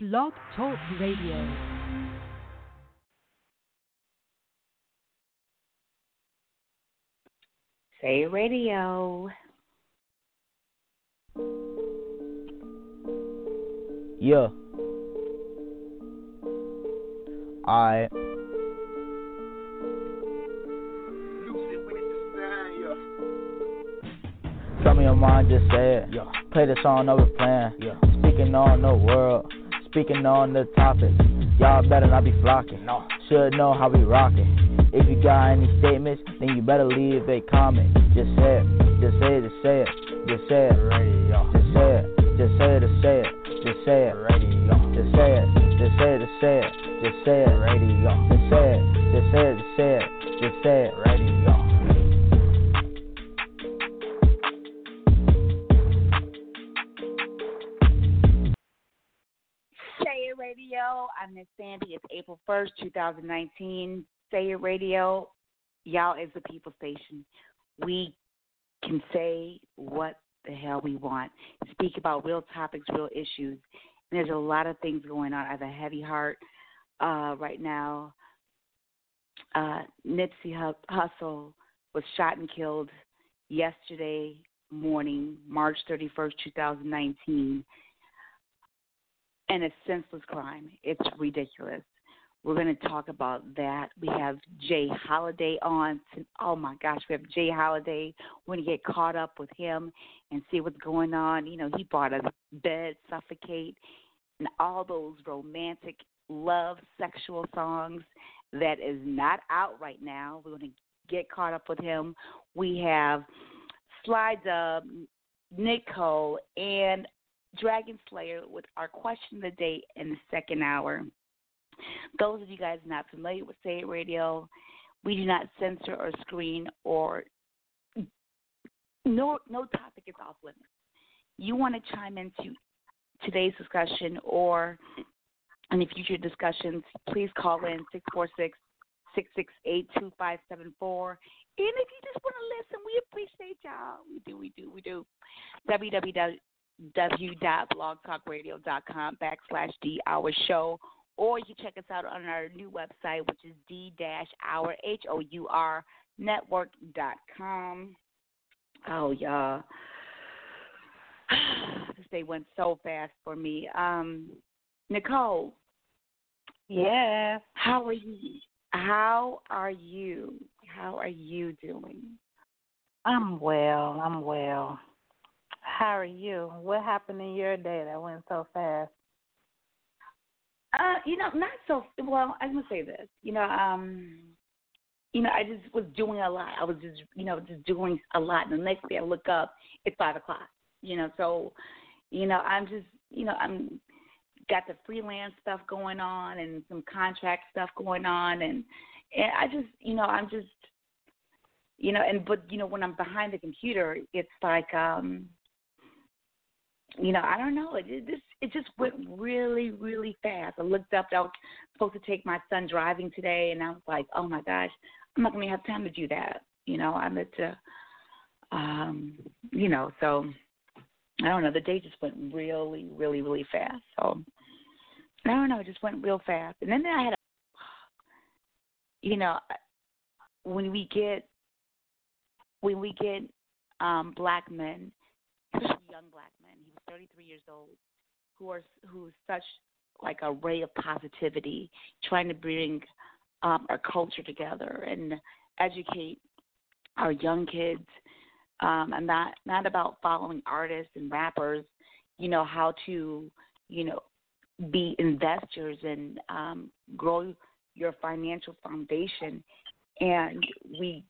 Blog Talk Radio. Say radio. Yeah. Alright. Tell me your mind, just say it. Yeah. Play the song over playing. Yeah. Speaking on the world, speaking on the topic. Y'all better not be flocking. No. Should know how we rocking. If you got any statements, then you better leave a comment. Just say it, just say it, say it, just say it, just say it. Just say it, just say it, say it, just say it, just say it. Just say it, just say it, say it, just say it, just say it. Just say it, just say it, just say it, just say it. Radio. I'm Sandy. It's April 1st, 2019. Say It Radio. Y'all is the people station. We can say what the hell we want, speak about real topics, real issues. And there's a lot of things going on. I have a heavy heart uh, right now. Uh, Nipsey Hu- Hussle was shot and killed yesterday morning, March 31st, 2019 and a senseless crime. It's ridiculous. We're going to talk about that. We have J Holiday on. Oh my gosh, we have J Holiday. We're going to get caught up with him and see what's going on. You know, he brought us Bed, Suffocate, and all those romantic love, sexual songs that is not out right now. We're going to get caught up with him. We have Sly Dub, Nik Cole, and Dragon Slayer with our question of the day in the second hour. Those of you guys not familiar with Say It Radio, we do not censor or screen or no no topic is off limits. You want to chime into today's discussion or any future discussions, please call in six four six six six eight two five seven four. And if you just want to listen, we appreciate y'all. We do, we do, we do. www w.blogtalkradio.com backslash D Hour Show, or you can check us out on our new website, which is D dash Hour H O U R Network.com. Oh, y'all. This day went so fast for me. Um, Nik Cole. Yeah. How are you? How are you? How are you doing? I'm well. I'm well. How are you? What happened in your day that went so fast? Uh, you know, not so well. I'm gonna say this. You know, um, you know, I just was doing a lot. I was just, you know, just doing a lot. And the next day I look up, it's five o'clock. You know, so, you know, I'm just, you know, I'm got the freelance stuff going on and some contract stuff going on, and and I just, you know, I'm just, you know, and but you know, when I'm behind the computer, it's like, um, you know, I don't know. It, just it just went really, really fast. I looked up. I was supposed to take my son driving today, and I was like, oh my gosh, I'm not going to have time to do that. You know, I'm at, uh, um, you know, so I don't know. The day just went really, really, really fast. So I don't know. It just went real fast. And then I had, a, you know, when we get when we get um black men, especially young black 33 years old, who are who's such like a ray of positivity, trying to bring um, our culture together and educate our young kids. Um, and not not about following artists and rappers, you know how to, you know, be investors and um, grow your financial foundation. And we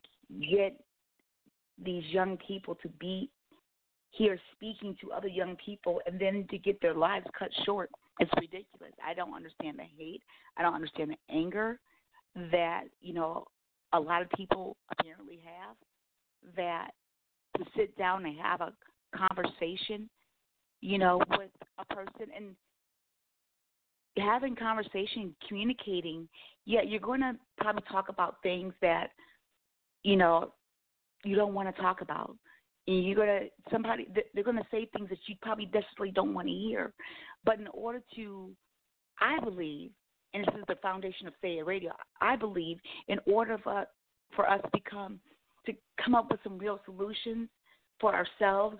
get these young people to be here speaking to other young people and then to get their lives cut short. It's ridiculous. I don't understand the hate. I don't understand the anger that, you know, a lot of people apparently have that to sit down and have a conversation, you know, with a person and having conversation, communicating, yeah, you're going to probably talk about things that, you know, you don't want to talk about and you're gonna somebody they're gonna say things that you probably desperately don't want to hear but in order to I believe, and this is the foundation of Say Radio. I believe in order for for us to become to come up with some real solutions for ourselves,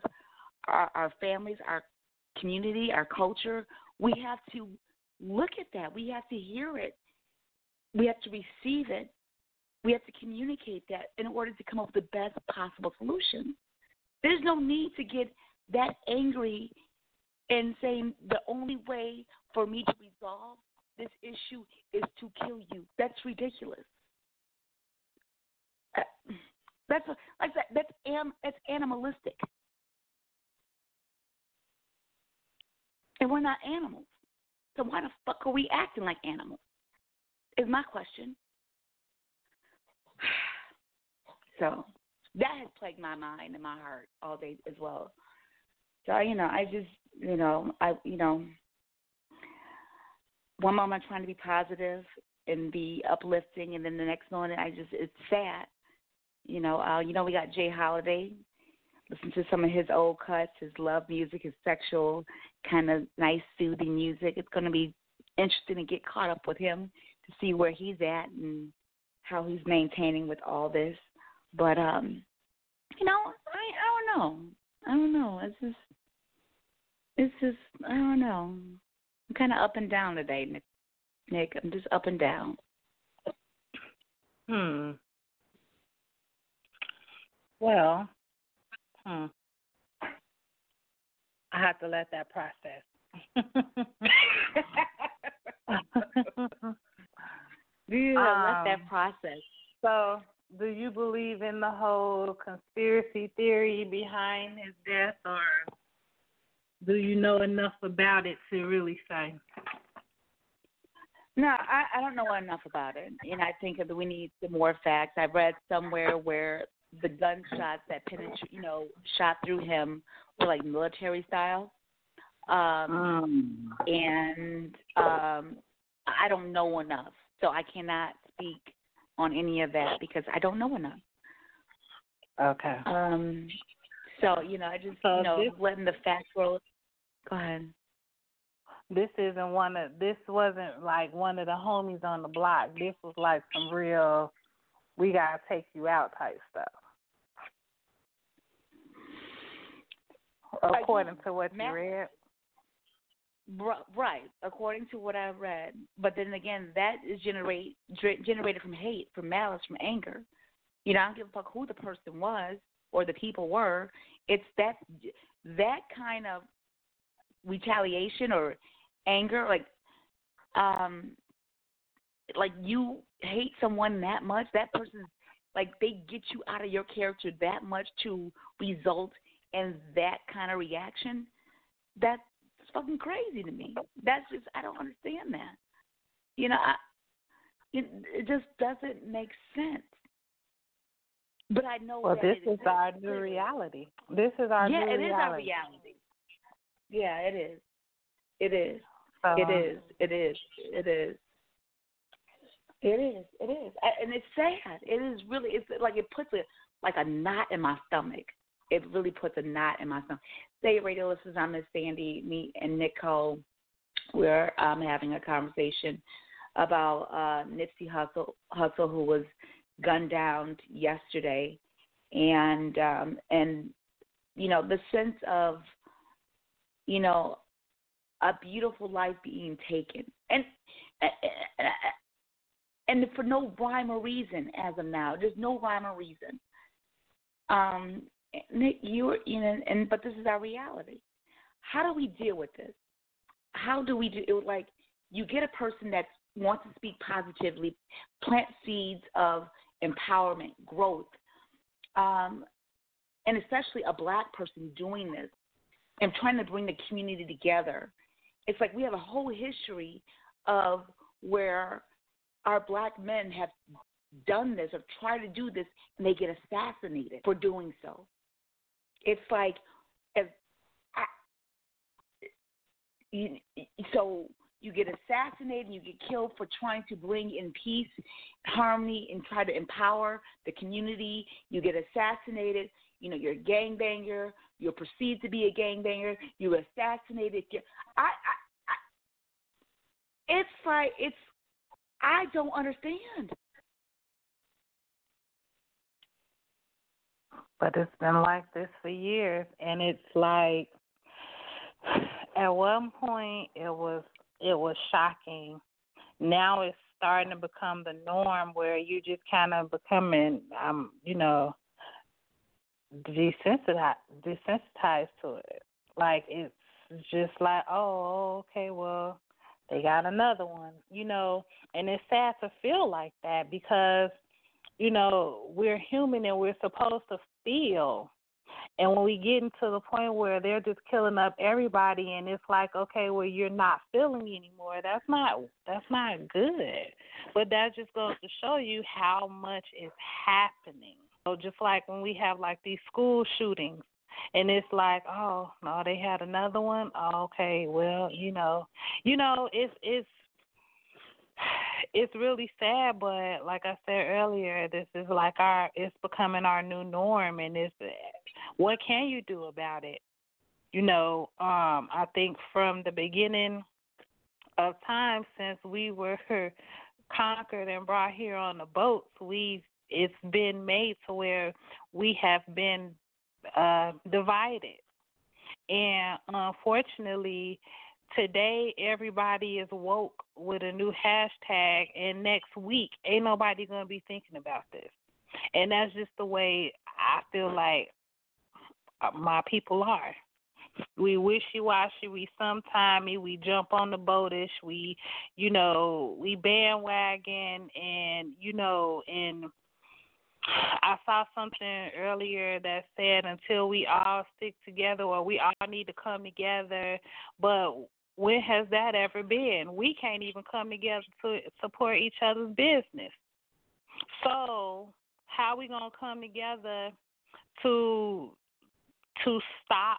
our, our families, our community, our culture, we have to look at that. We have to hear it. We have to receive it. We have to communicate that in order to come up with the best possible solution. There's no need to get that angry and saying the only way for me to resolve this issue is to kill you. That's ridiculous. Uh, that's like that. That's am. That's animalistic. And we're not animals. So why the fuck are we acting like animals? Is my question. So that has plagued my mind and my heart all day as well. So you know, I just you know, I you know, one moment I'm trying to be positive and be uplifting, and then the next moment I just it's sad. You know, uh, you know we got J Holiday. Listen to some of his old cuts, his love music, his sexual kind of nice soothing music. It's going to be interesting to get caught up with him to see where he's at and how he's maintaining with all this. But um, you know, I I don't know. I don't know. It's just it's just I don't know. I'm kind of up and down today, Nick. Nick, I'm just up and down. Hmm. Well, hmm. I have to let that process. yeah, um, let that process. So, do you believe in the whole conspiracy theory behind his death, or do you know enough about it to really say? No, I, I don't know enough about it, and I think that we need some more facts. I read somewhere where the gunshots that penetrate, you know, shot through him were like military style, um, um. and um, I don't know enough, so I cannot speak on any of that because I don't know enough. Okay. Um, so you know, I just So you know this- letting the facts roll. Go ahead. This isn't one of this wasn't like one of the homies on the block. This was like some real we gotta take you out type stuff. According to what you read. Right, according to what I read. But then again, that is generate generated from hate, from malice, from anger. You know, I don't give a fuck who the person was or the people were. It's that that kind of retaliation or anger, like, um, like you hate someone that much. That person, like, they get you out of your character that much to result in that kind of reaction. That's fucking crazy to me. That's just I don't understand that. You know, I, it, it just doesn't make sense. But I know Well this is our new reality. This is our yeah, new it is reality. our reality. Yeah, it is. It is. So, It uh, is. It is. It is. It is. It is. And it's sad. It is really. It's like it puts a like a knot in my stomach. It really puts a knot in my stomach. Say radio listeners, I'm Mz Sandy, me and Nik Cole. We're um, having a conversation about uh, Nipsey Hussle, Hussle, who was gunned down yesterday, and um, and you know the sense of you know a beautiful life being taken, and and for no rhyme or reason as of now. There's no rhyme or reason. Um, Nick, you you know, and but this is our reality. How do we deal with this? How do we do it? Like you get a person that wants to speak positively, plant seeds of empowerment, growth, um, and especially a black person doing this and trying to bring the community together. It's like we have a whole history of where our black men have done this or tried to do this and they get assassinated for doing so. It's like as I, you, so you get assassinated and you get killed for trying to bring in peace, harmony, and try to empower the community. You get assassinated. You know, you're a gangbanger. You're perceived to be a gangbanger. You're assassinated. I, I, it's like it's I don't understand. But it's been like this for years and it's like at one point it was it was shocking. Now it's starting to become the norm where you just kind of becoming um you know desensitized desensitized to it. Like it's just like, oh, okay, well, they got another one, you know. And it's sad to feel like that because, you know, we're human and we're supposed to feel. And when we get into the point where they're just killing up everybody, and it's like, okay, well, you're not feeling anymore. That's not that's not good. But that just goes to show you how much is happening. So just like when we have like these school shootings, and it's like, oh no, they had another one. Oh, okay, well, you know, you know, it's it's it's really sad, but like I said earlier, this is like our it's becoming our new norm, and it's what can you do about it? You know, um, I think from the beginning of time since we were conquered and brought here on the boats, we've it's been made to where we have been uh, divided. And unfortunately, today everybody is woke with a new hashtag, and next week ain't nobody gonna be thinking about this. And that's just the way I feel like uh, my people are. We wishy washy, we sometimey, we jump on the boatish, we you know, we bandwagon and you know, and I saw something earlier that said until we all stick together or we all need to come together, but when has that ever been? We can't even come together to support each other's business. So, how are we going to come together to to stop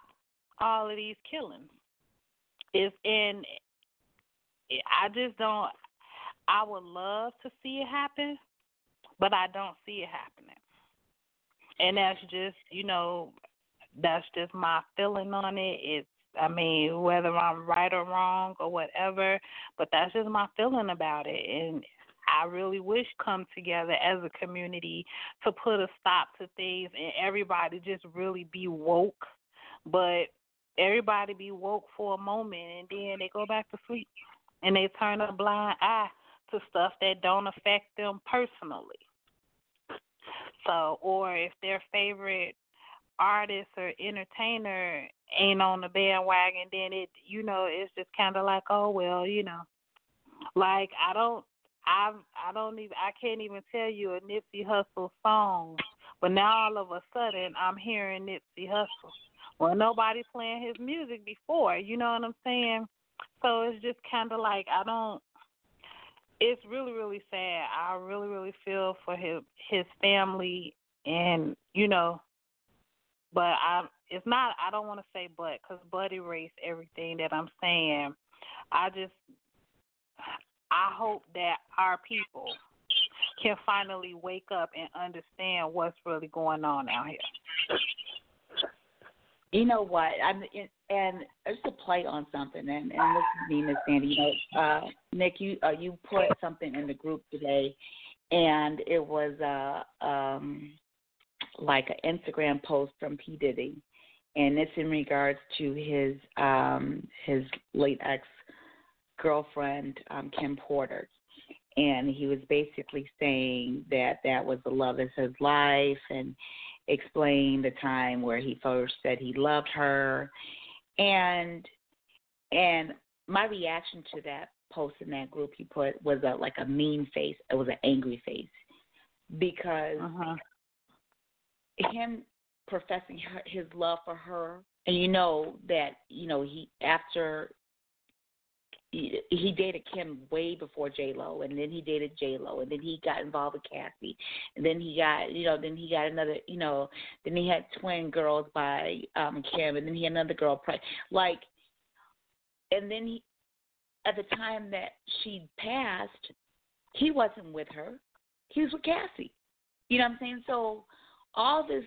all of these killings? Is in I just don't I would love to see it happen, but I don't see it happening. And that's just, you know, that's just my feeling on it. It's I mean, whether I'm right or wrong or whatever, but that's just my feeling about it. And I really wish come together as a community to put a stop to things and everybody just really be woke. But everybody be woke for a moment and then they go back to sleep and they turn a blind eye to stuff that don't affect them personally. So, or if their favorite artist or entertainer ain't on the bandwagon, then it, you know, it's just kind of like, oh well, you know, like I don't, I, I don't even, I can't even tell you a Nipsey Hussle song, but now all of a sudden I'm hearing Nipsey Hussle. Well, nobody playing his music before, you know what I'm saying? So it's just kind of like I don't it's really really sad. I really really feel for his his family and you know, but I it's not. I don't want to say but because but erase everything that I'm saying. I just I hope that our people can finally wake up and understand what's really going on out here. You know what? I'm and just to play on something, and and this is me, Mz Sandy. You know, uh, Nick, you uh, you put something in the group today, and it was uh um like an Instagram post from P. Diddy, and it's in regards to his um his late ex girlfriend um Kim Porter, and he was basically saying that that was the love of his life and explained the time where he first said he loved her. And and my reaction to that post in that group he put was a like a mean face. It was an angry face because uh-huh. Him professing his love for her and you know that you know he after he, dated Kim way before J Lo, and then he dated J Lo, and then he got involved with Cassie, and then he got you know then he got another you know then he had twin girls by um Kim, and then he had another girl like, and then he at the time that she passed, he wasn't with her, he was with Cassie. You know what I'm saying? So all this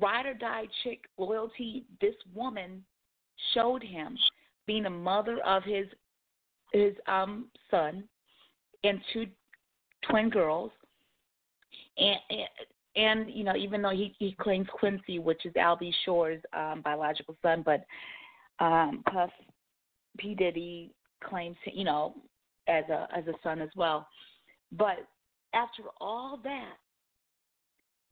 ride or die chick loyalty this woman showed him being a mother of his his um son and two twin girls, and, and and you know even though he he claims Quincy, which is Albie Shore's um, biological son, but um, Puff P Diddy claims you know as a as a son as well. But after all that,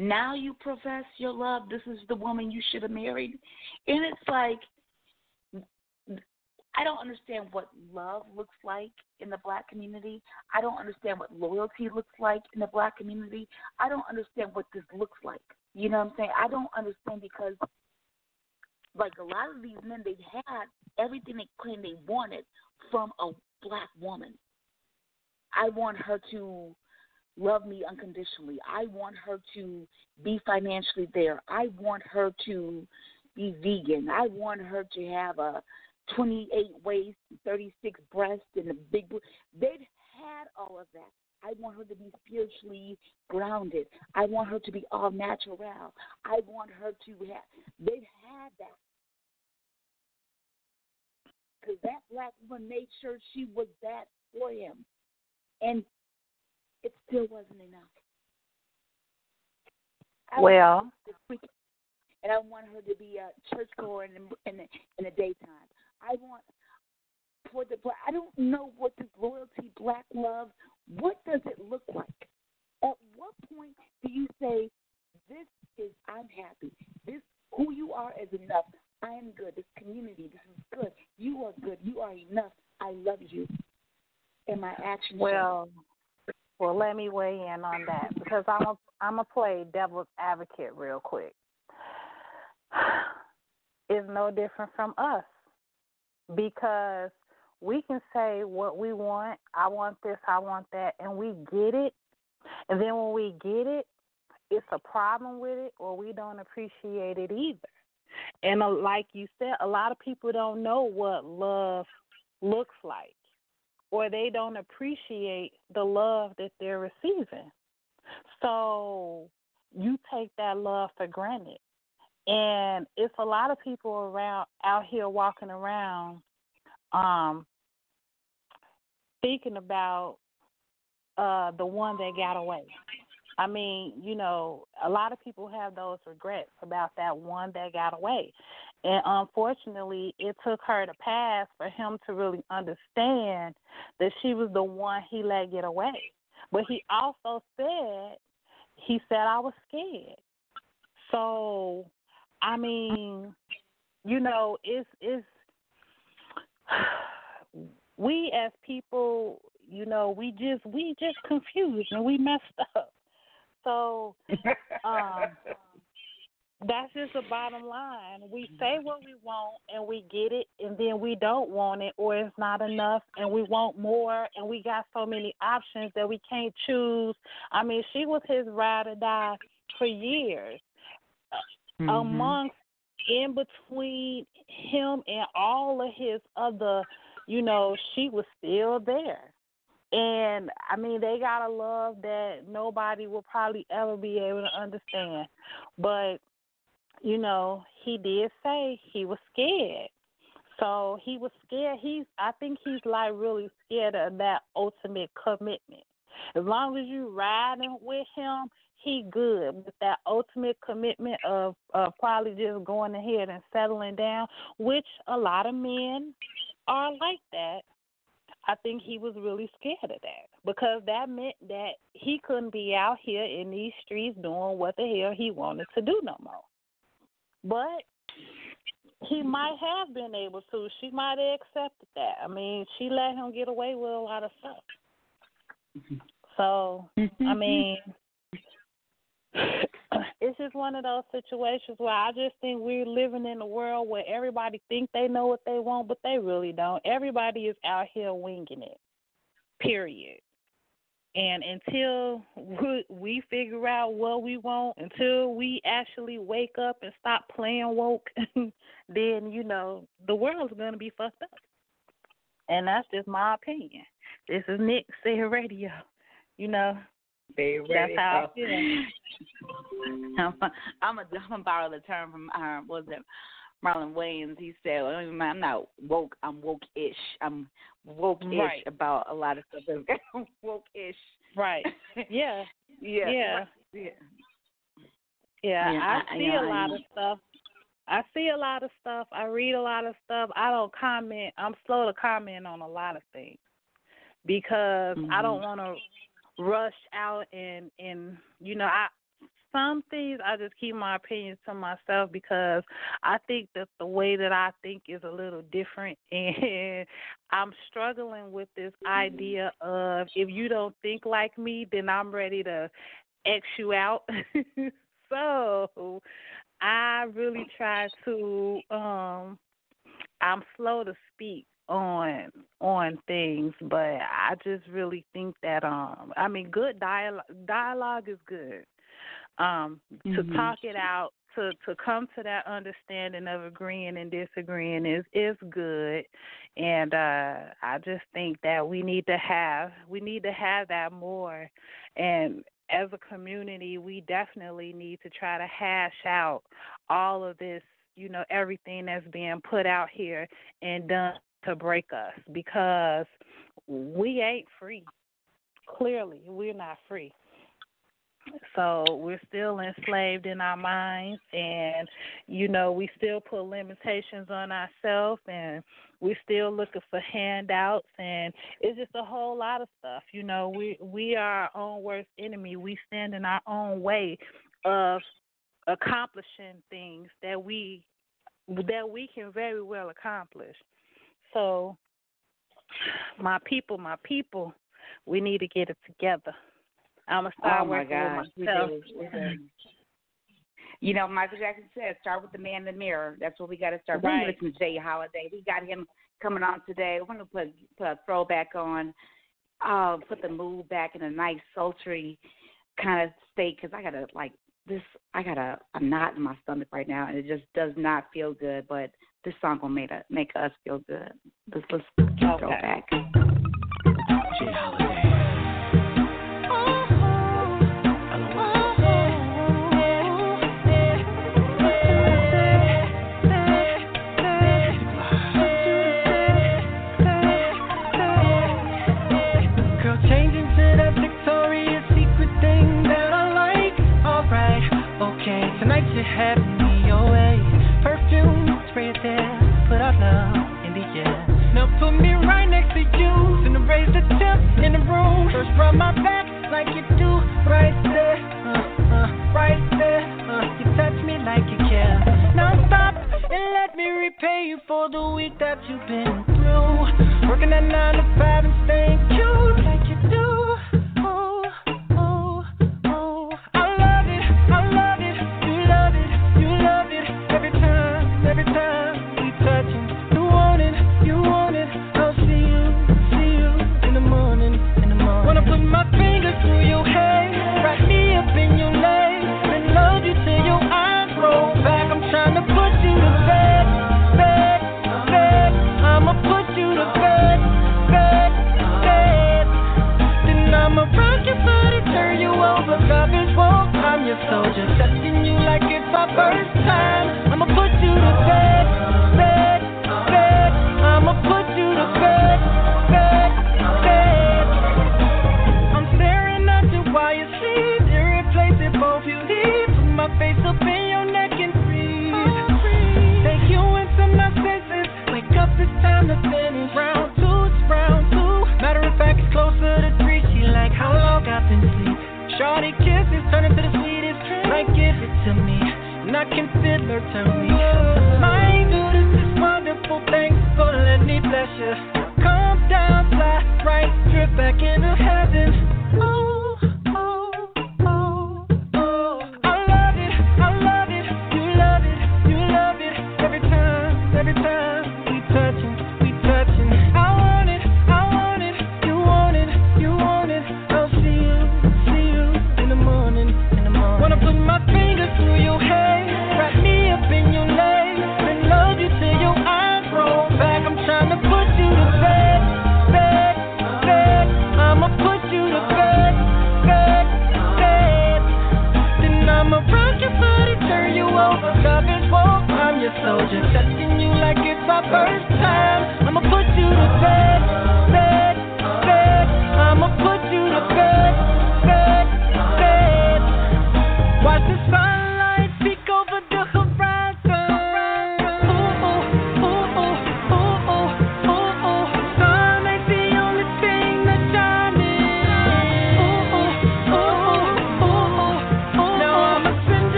now you profess your love. This is the woman you should have married, and it's like I don't understand what love looks like in the black community. I don't understand what loyalty looks like in the black community. I don't understand what this looks like. You know what I'm saying? I don't understand because like a lot of these men they've had everything they claimed they wanted from a black woman. I want her to love me unconditionally. I want her to be financially there. I want her to be vegan. I want her to have a 28 waist, 36 breast, and a big. They've had all of that. I want her to be spiritually grounded. I want her to be all natural. I want her to have. They've had that. Because that black woman made sure she was that for him. And it still wasn't enough. I well, and I want her to be a church goer in the, in the in the daytime. I want for the black. I don't know what this loyalty, black love. What does it look like? At what point do you say, "This is I'm happy. This who you are is enough. I am good. This community, this is good. You are good. You are enough. I love you." And my actions. Well, well, let me weigh in on that because I'm a I'm a play devil's advocate real quick. It's no different from us because we can say what we want. I want this, I want that, and we get it. And then when we get it, it's a problem with it, or we don't appreciate it either. And uh, like you said, a lot of people don't know what love looks like, or they don't appreciate the love that they're receiving. So you take that love for granted. And it's a lot of people around out here walking around um thinking about uh the one that got away. I mean, you know, a lot of people have those regrets about that one that got away. And unfortunately, it took her to pass for him to really understand that she was the one he let get away. But he also said, he said, I was scared. So I mean, you know, it's it's we as people, you know, we just we just confused and we messed up. So um that's just the bottom line. We say what we want and we get it and then we don't want it or it's not enough and we want more and we got so many options that we can't choose. I mean, she was his ride or die for years mm-hmm. amongst in between him and all of his other, you know, she was still there. And I mean, they got a love that nobody will probably ever be able to understand. But, you know, he did say he was scared. So he was scared. He's I think he's like really scared of that ultimate commitment. As long as you riding with him, he good with that ultimate commitment of of probably just going ahead and settling down, which a lot of men are like that. I think he was really scared of that because that meant that he couldn't be out here in these streets doing what the hell he wanted to do no more. But he might have been able to. She might have accepted that. I mean, she let him get away with a lot of stuff. Mm-hmm. So, I mean, it's just one of those situations where I just think we're living in a world where everybody think they know what they want, but they really don't. Everybody is out here winging it. Period. And until we figure out what we want, until we actually wake up and stop playing woke, then you know the world's gonna be fucked up. And that's just my opinion. This is Nick Say Radio. You know, that's how I feel. I'm, I'm gonna borrow the term from um, was it Marlon Wayans. He said, well, "I'm not woke. I'm woke-ish. I'm woke-ish Right. about a lot of stuff. I'm woke-ish. Right. Yeah. Yeah. Yeah. Yeah. Yeah, Yeah, I I- see yeah, a lot I- of stuff. I see a lot of stuff. I read a lot of stuff. I don't comment. I'm slow to comment on a lot of things because I mm-hmm. don't want to rush out and and you know I some things I just keep my opinions to myself because I think that the way that I think is a little different and I'm struggling with this idea of if you don't think like me then I'm ready to X you out. so I really try to um I'm slow to speak on on things, but I just really think that um I mean good dialogue dialogue is good. Um to Mhm. talk it out to to come to that understanding of agreeing and disagreeing is is good. And uh I just think that we need to have we need to have that more. And as a community we definitely need to try to hash out all of this you know everything that's being put out here and done to break us because we ain't free. Clearly we're not free so we're still enslaved in our minds and you know we still put limitations on ourselves and we're still looking for handouts and it's just a whole lot of stuff you know. We we are our own worst enemy. We stand in our own way of accomplishing things that we that we can very well accomplish. So my people my people we need to get it together I'm gonna start oh my working gosh, with we myself. do. We do. You know, Michael Jackson said, "Start with the man in the mirror." That's what we got to start. We're Right. gonna listen to J Holiday. We got him coming on today. We're gonna put put a throwback on, uh, put the mood back in a nice sultry kind of state because I got to like this. I got a a knot in my stomach right now, and it just does not feel good. But this song will make it make us feel good. Let's listen to Okay. throwback. J Holiday.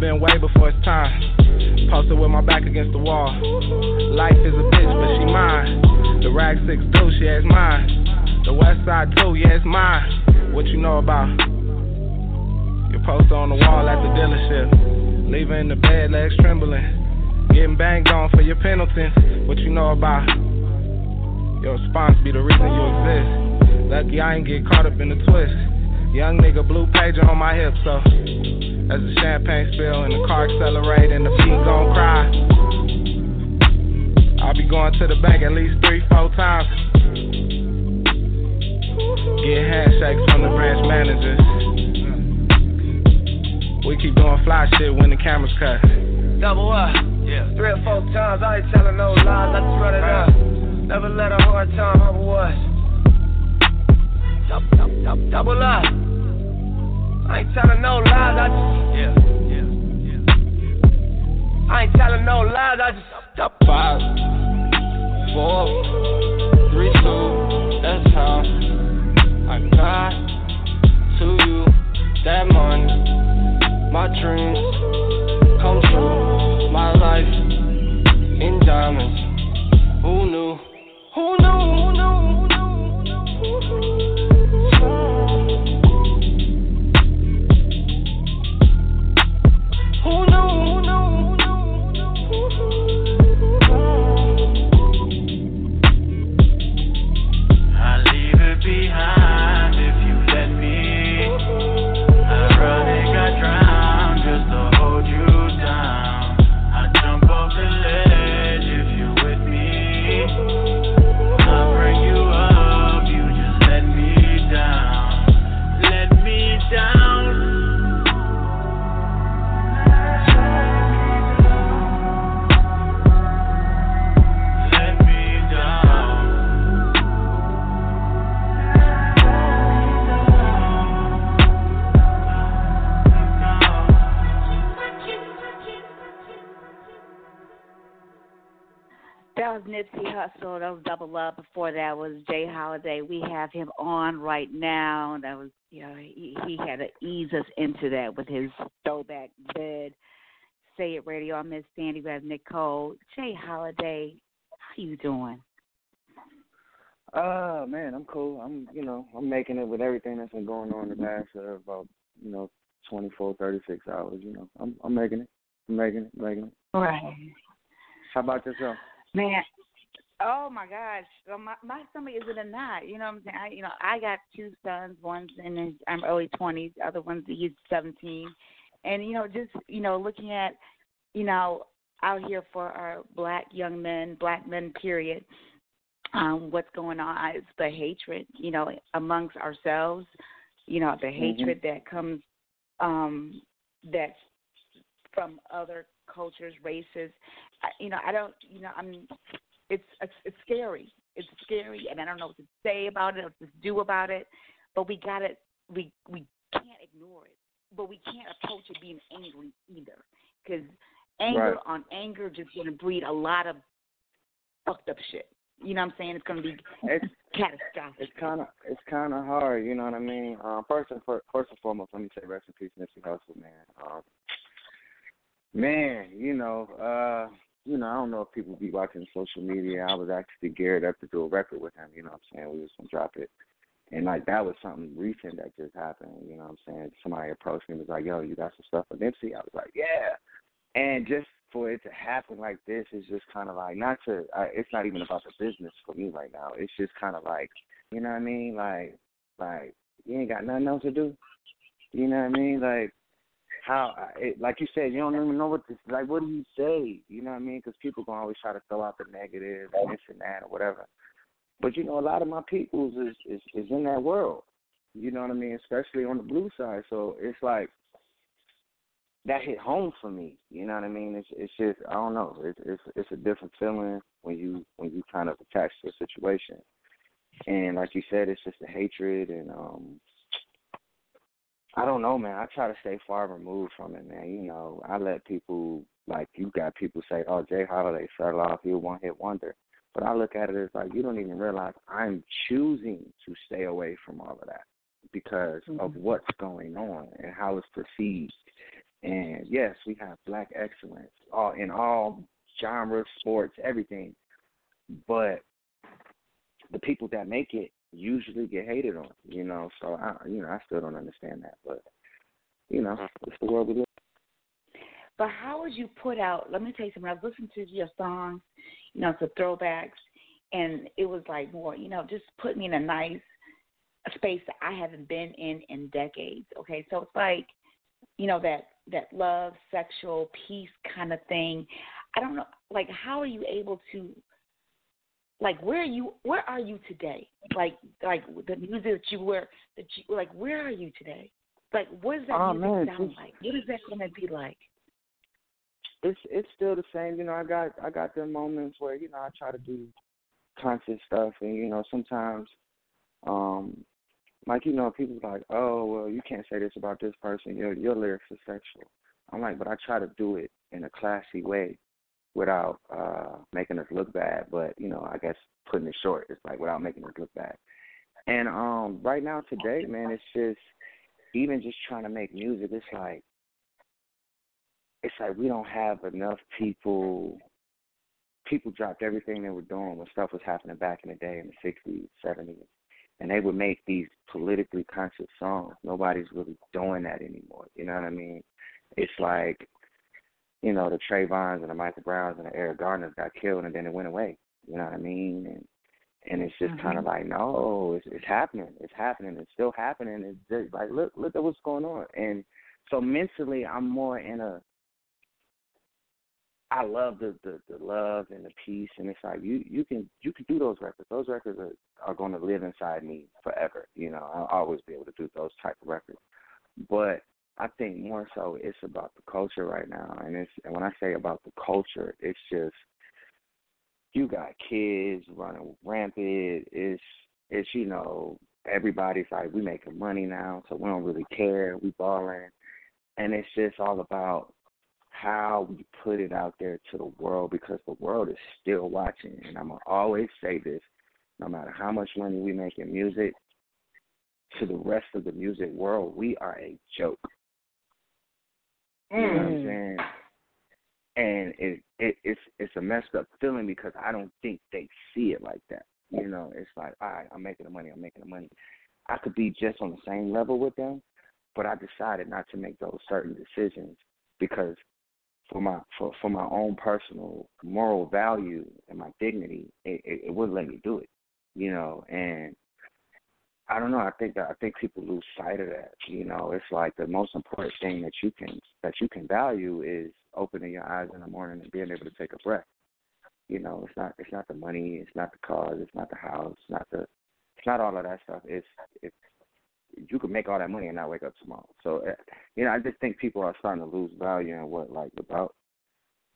Been way before it's time. Posted with my back against the wall. Life is a bitch, but she mine. The rag six two, she has mine. The west side too, yeah, it's mine. What you know about? Your poster on the wall at the dealership. Leaving the bed, legs trembling. Getting banged on for your penalties. What you know about? Your response be the reason you exist. Lucky I ain't get caught up in the twist. Young nigga blue pager on my hip, so as the champagne spill and the car accelerate and the beat gon' cry. I'll be going to the bank at least three, four times. Get handshakes from the branch managers. We keep doing fly shit when the cameras cut. Double up, yeah. Three or four times, I ain't telling no lies, I just run it up. Never let a hard time humble us. Double, double, double, double up. I ain't telling no lies, I just yeah, yeah, yeah. I ain't telling no lies, I just five, four, three, two. That's how I got to you. That money, my dreams come true. My life in diamonds. Who knew? Who knew? Who knew? Was Nipsey Hussle. That was Double Up. Before that was J Holiday. We have him on right now. That was, you know, he, he had to ease us into that with his throwback bed. Say it radio. I'm Mz Sandy. We have Nicole. J Holiday, how you doing? Uh man, I'm cool. I'm you know I'm making it with everything that's been going on the past uh, about you know 24, 36 hours. You know I'm I'm making it. I'm making it. Making it. Right. How about yourself? Man, oh my gosh, well, my my stomach is in a knot. You know what I'm saying? I, you know, I got two sons. One's in his I'm early twenties. The other one's he's 17, and you know, just you know, looking at you know out here for our black young men, black men, period. Um, what's going on? It's the hatred, you know, amongst ourselves. You know, the Mm-hmm. hatred that comes um that's from other cultures, races. I, you know, I don't. You know, I'm. It's it's, it's scary. It's scary, and I don't know what to say about it or what to do about it. But we got to We we can't ignore it, but we can't approach it being angry either, because anger Right. on anger just going to breed a lot of fucked up shit. You know what I'm saying? It's going to be It's catastrophic. it's kind of it's kind of hard. You know what I mean? Um, first and for, first and foremost, let me say rest in peace, Nipsey Hussle, man. Um, man, you know, uh, you know, I don't know if people be watching social media. I was actually geared up to do a record with him. You know what I'm saying? We was gonna drop it. And like that was something recent that just happened. You know what I'm saying? Somebody approached me and was like, "Yo, you got some stuff for Nipsey?" I was like, "Yeah." And just for it to happen like this is just kind of like not to. I, it's not even about the business for me right now. It's just kind of like, you know what I mean? Like, like you ain't got nothing else to do. You know what I mean? Like how, it, like you said, you don't even know what to like. What do you say? You know what I mean? Because people gonna always try to throw out the negative and this and that or whatever. But you know, a lot of my peoples is is is in that world. You know what I mean? Especially on the blue side. So it's like that hit home for me. You know what I mean? It's it's just I don't know. It's it's it's a different feeling when you when you kind of attach to a situation. And like you said, it's just the hatred and um I don't know, man. I try to stay far removed from it, man. You know, I let people like you got people say, "Oh, J Holiday fell off. He a one hit wonder." But I look at it as like you don't even realize I'm choosing to stay away from all of that because mm-hmm. of what's going on and how it's perceived. And yes, we have black excellence all in all genres, sports, everything. But the people that make it usually get hated on, you know. So I, you know, I still don't understand that, but you know, mm-hmm. it's the world we live. But how would you put out? Let me tell you something. I was listening to your songs, you know, some throwbacks, and it was like more, you know, just put me in a nice space that I haven't been in in decades. Okay, so it's like, you know, that that love, sexual peace kind of thing. I don't know, like, how are you able to like where are you where are you today? Like like the music that you were that you like where are you today? Like what does that oh, music man, sound like? What is that going to be like? It's it's still the same you know i got i got them moments where you know i try to do conscious stuff and you know sometimes um like you know people's like oh well you can't say this about this person. Your your lyrics are sexual. I'm like but i try to do it in a classy way without uh making us look bad, but you know, I guess putting it short, it's like without making us look bad. And um right now today, man, it's just even just trying to make music, it's like it's like we don't have enough people people dropped everything they were doing when stuff was happening back in the day in the sixties, seventies. And they would make these politically conscious songs. Nobody's really doing that anymore. You know what I mean? It's like you know, the Trayvons and the Michael Browns and the Eric Garners got killed and then it went away. You know what I mean? And and it's just mm-hmm. kind of like, no, it's it's happening. It's happening. It's still happening. It's just like look look at what's going on. And so mentally, I'm more in a. I love the, the the love and the peace, and it's like you you can you can do those records. Those records are are going to live inside me forever. You know, I'll always be able to do those type of records. But I think more so it's about the culture right now, and it's and when I say about the culture, it's just you got kids running rampant. It's it's you know everybody's like we making money now, so we don't really care. We balling, and it's just all about how we put it out there to the world because the world is still watching. And I'm gonna always say this: no matter how much money we make in music, to the rest of the music world, we are a joke. You know what I'm mm. saying? And it, it it's it's a messed up feeling because I don't think they see it like that. You know, it's like, all right, I'm making the money, I'm making the money. I could be just on the same level with them, but I decided not to make those certain decisions because for my for for my own personal moral value and my dignity, it, it, it wouldn't let me do it. You know, and I don't know. I think I think people lose sight of that. You know, it's like the most important thing that you can that you can value is opening your eyes in the morning and being able to take a breath. You know, it's not it's not the money, it's not the cars, it's not the house, it's not the it's not all of that stuff. It's it's you can make all that money and not wake up tomorrow. So eh, you know, I just think people are starting to lose value in what like about.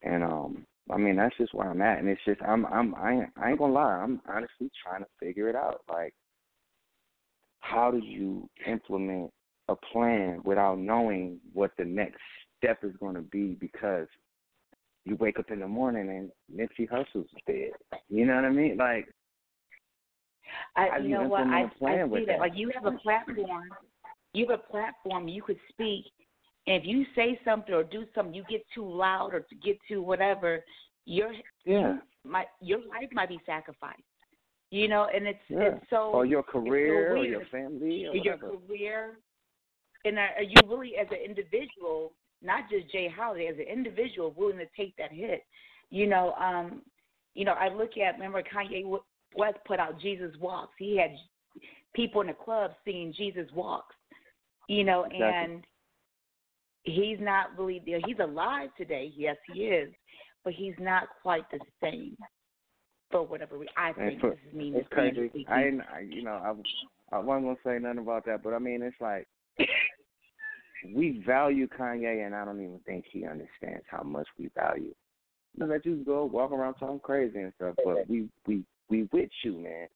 And um, I mean that's just where I'm at, and it's just I'm I'm I ain't, I ain't gonna lie, I'm honestly trying to figure it out. Like how do you implement a plan without knowing what the next step is going to be because you wake up in the morning and Nipsey Hussle's dead. You know what I mean? Like, I, you, you know what? I, I see that. that. Like, you have a platform. You have a platform. You could speak, and if you say something or do something, you get too loud or to get too whatever, your yeah, my your life might be sacrificed. You know, and it's yeah. it's so or your career so or your family or your career. And are you really, as an individual, not just J Holiday, as an individual, willing to take that hit? You know, um, you know, I look at remember Kanye West put out Jesus Walks. He had people in the club singing Jesus Walks. You know, exactly. and he's not really there. He's alive today, yes, he is, but he's not quite the same for whatever reason. I think for, this is me. It's crazy. I, I, you know, I, I wasn't gonna say nothing about that, but I mean, it's like we value Kanye, and I don't even think he understands how much we value. You let you go walk around talking crazy and stuff, but we we we with you, man.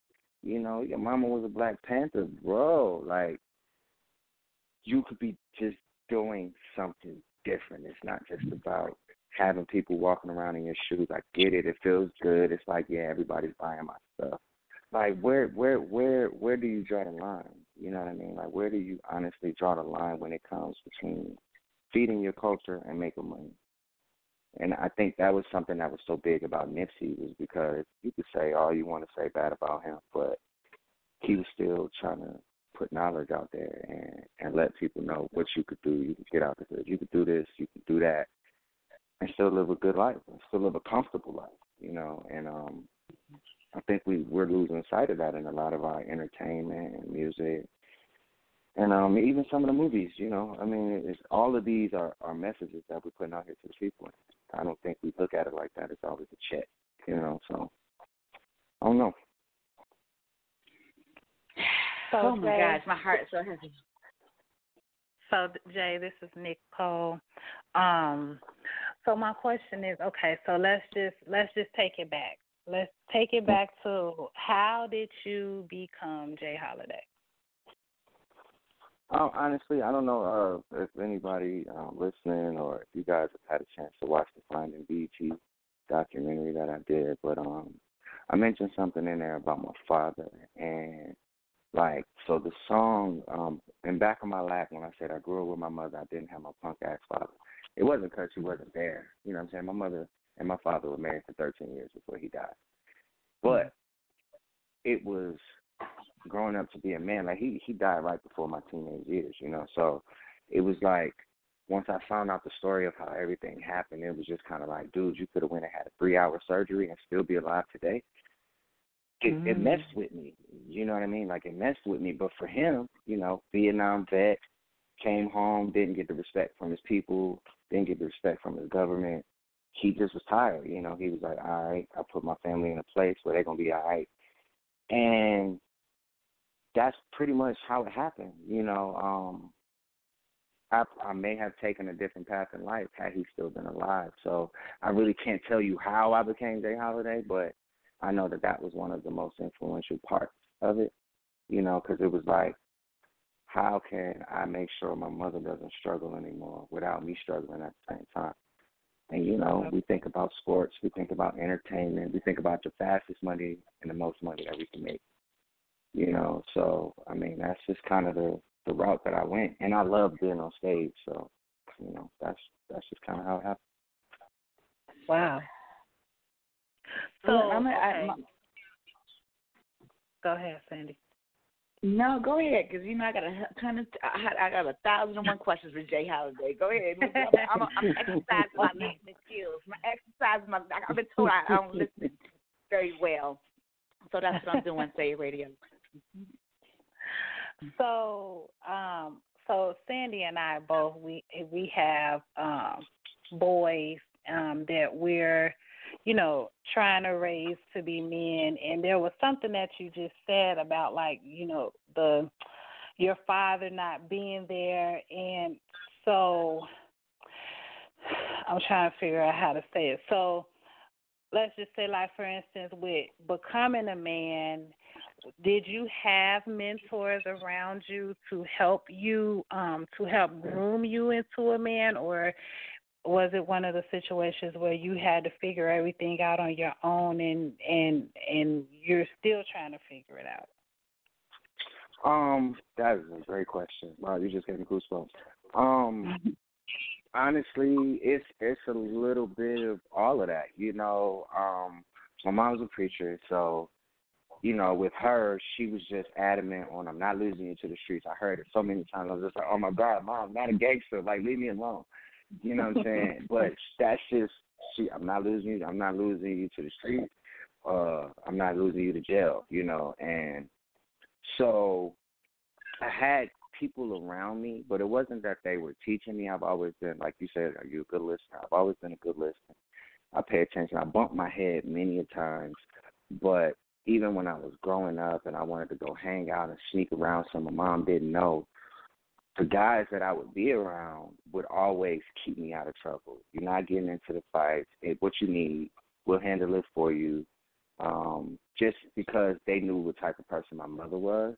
You know, your mama was a Black Panther, bro. Like, you could be just doing something different. It's not just about having people walking around in your shoes. I get it. It feels good. It's like, yeah, everybody's buying my stuff. Like where where where where do you draw the line? You know what I mean? Like where do you honestly draw the line when it comes between feeding your culture and making money? And I think that was something that was so big about Nipsey was because you could say all you want to say bad about him, but he was still trying to put knowledge out there and and let people know what you could do. You could get out there. You could do this. You could do that, and still live a good life. And still live a comfortable life. You know, and um, I think we we're losing sight of that in a lot of our entertainment and music, and um, even some of the movies. You know, I mean, it's all of these are are messages that we're putting out here to the people. I don't think we look at it like that. It's always a check. You know, so I don't know. So oh my Jay, gosh, my heart is so heavy. So Jay, this is Nik Cole. Um, so my question is, okay, so let's just let's just take it back. Let's take it back to how did you become J Holiday? Um, honestly, I don't know uh, if anybody um, listening or if you guys have had a chance to watch the Finding BET documentary that I did, but um, I mentioned something in there about my father and like so the song um in back of my lap when I said I grew up with my mother, I didn't have my punk ass father. It wasn't because he wasn't there. You know what I'm saying? My mother and my father were married for 13 years before he died. But it was growing up to be a man. Like he he died right before my teenage years, you know. So it was like once I found out the story of how everything happened, it was just kind of like, dude, you could have went and had a three hour surgery and still be alive today. It, Mm. it messed with me. You know what I mean? Like it messed with me. But for him, you know, Vietnam vet, came home, didn't get the respect from his people, didn't get the respect from his government. He just was tired. You know, he was like, all right, I put my family in a place where they're gonna be all right. And that's pretty much how it happened. You know, um, I, I may have taken a different path in life had he still been alive. So I really can't tell you how I became J Holiday, but I know that that was one of the most influential parts of it. You know, because it was like, how can I make sure my mother doesn't struggle anymore without me struggling at the same time? And you know, we think about sports, we think about entertainment, we think about the fastest money and the most money that we can make. You know, so I mean that's just kind of the the route that I went, and I love being on stage. So, you know, that's that's just kind of how it happened. Wow. So Well, I'm a- I- okay. my- go ahead, Sandy. No, go ahead, because you know I got a ton of, I, I got a thousand and one questions for J Holiday. Go ahead, I'm, I'm, I'm exercising my listening skills. My exercising my, I've been told I, I don't listen very well, so that's what I'm doing. Say radio. So, um, so Sandy and I both we we have um boys um that we're you know trying to raise to be men. And there was something that you just said about like you know the your father not being there. And so I'm trying to figure out how to say it. So let's just say like for instance with becoming a man did you have mentors around you to help you um to help groom you into a man? Or was it one of the situations where you had to figure everything out on your own and and and you're still trying to figure it out Um, that is a great question. Wow, you just gave me goosebumps. Um, honestly, it's it's a little bit of all of that. You know, um, my mom's a preacher, so you know, with her, she was just adamant on I'm not losing you to the streets. I heard it so many times. I was just like, oh my God, mom, I'm not a gangster. Like, leave me alone. You know what I'm saying? but that's just she. I'm not losing you. I'm not losing you to the streets. Uh, I'm not losing you to jail. You know, and so I had people around me, but it wasn't that they were teaching me. I've always been, like you said, are you a good listener? I've always been a good listener. I pay attention. I bumped my head many a times, but even when I was growing up and I wanted to go hang out and sneak around so my mom didn't know, the guys that I would be around would always keep me out of trouble. You're not getting into the fights. It, what you need, we'll handle it for you. Um, just because they knew what type of person my mother was.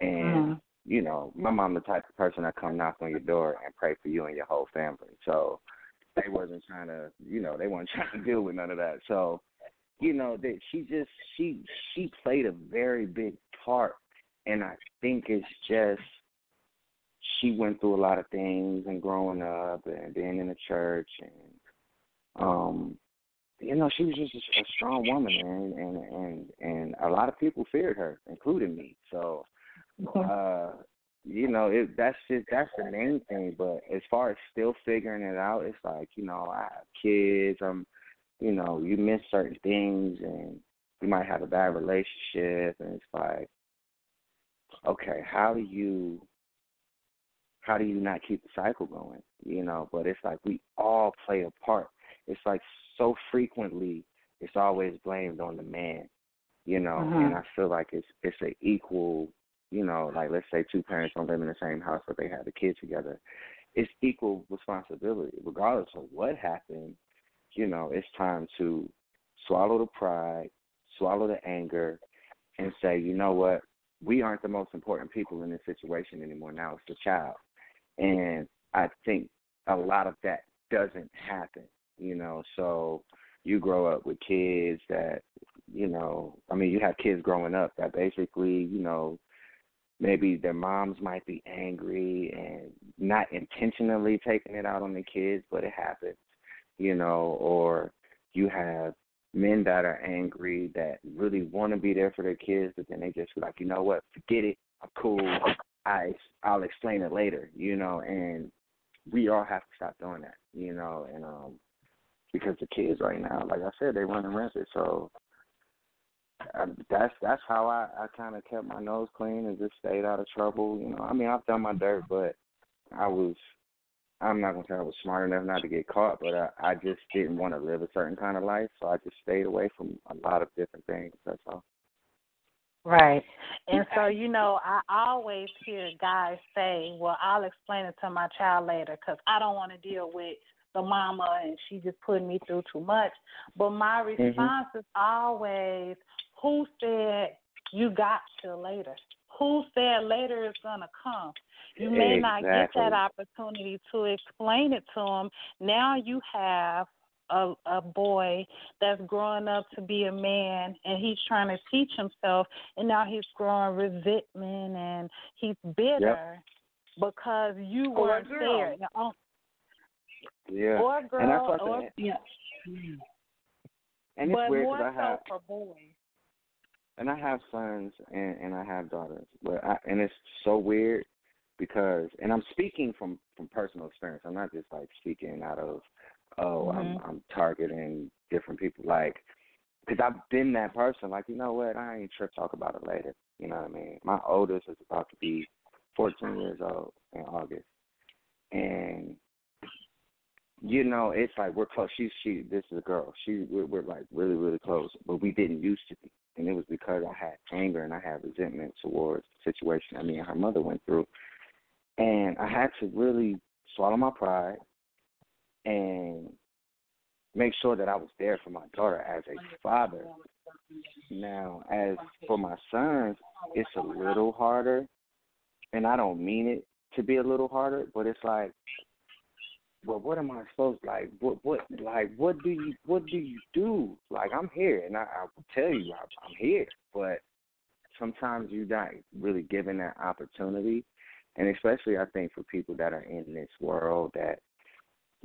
And, Mhm. you know, my mom the type of person that come knock on your door and pray for you and your whole family. So they wasn't trying to, you know, they weren't trying to deal with none of that. So, you know, that she just she she played a very big part, and I think it's just she went through a lot of things and growing up and being in the church and um you know she was just a, a strong woman and and and and a lot of people feared her including me. So uh you know it that's just that's the main thing. But as far as still figuring it out it's like you know i have kids i'm you know you miss certain things and you might have a bad relationship and it's like okay how do you how do you not keep the cycle going? You know, but it's like we all play a part. It's like so frequently it's always blamed on the man, you know, Mm-hmm. and I feel like it's it's an equal, you know, like let's say two parents don't live in the same house but they have the kids together. It's equal responsibility. Regardless of what happened, you know, it's time to swallow the pride, swallow the anger, and say, you know what, we aren't the most important people in this situation anymore. Now it's the child. And I think a lot of that doesn't happen, you know. So you grow up with kids that, you know, I mean, you have kids growing up that basically, you know, maybe their moms might be angry and not intentionally taking it out on the kids, but it happens, you know, or you have men that are angry that really want to be there for their kids, but then they just like, you know what, forget it, I'm cool, I I'll explain it later, you know, and we all have to stop doing that, you know, and um because the kids right now, like I said, they running rampant, so that's that's how I I kind of kept my nose clean and just stayed out of trouble. You know, I mean I've done my dirt, but I was I'm not gonna say I was smart enough not to get caught, but I I just didn't want to live a certain kind of life, so I just stayed away from a lot of different things. That's all. Right. And so, you know, I always hear guys say, well, I'll explain it to my child later because I don't want to deal with the mama and she just putting me through too much. But my mm-hmm. response is always, who said you got till later? Who said later is going to come? You may not get that opportunity to explain it to them. Now you have a a boy that's growing up to be a man and he's trying to teach himself and now he's growing resentment and he's bitter because you Or weren't girl. there. Oh, Yeah, Or and that's girl, what or the, Yeah. and it's but weird more because I have so for boys. and I have sons and and I have daughters, but I, and it's so weird because and I'm speaking from from personal experience. I'm not just like speaking out of oh I'm mm-hmm. I'm targeting different people like because I've been that person. Like you know what, I ain't trip. Talk about it later. You know what I mean? My oldest is about to be 14 years old in August, and you know it's like we're close. She's she. This is a girl. She we're, we're like really really close, but we didn't used to be, and it was because I had anger and I had resentment towards the situation I mean her mother went through, and I had to really swallow my pride and make sure that I was there for my daughter as a father. Now, as for my sons, it's a little harder, and I don't mean it to be a little harder, but it's like, well, what am I supposed like? What what like what do you what do you do? Like I'm here, and I, I will tell you I, I'm here, but sometimes you're not really given that opportunity, and especially I think for people that are in this world that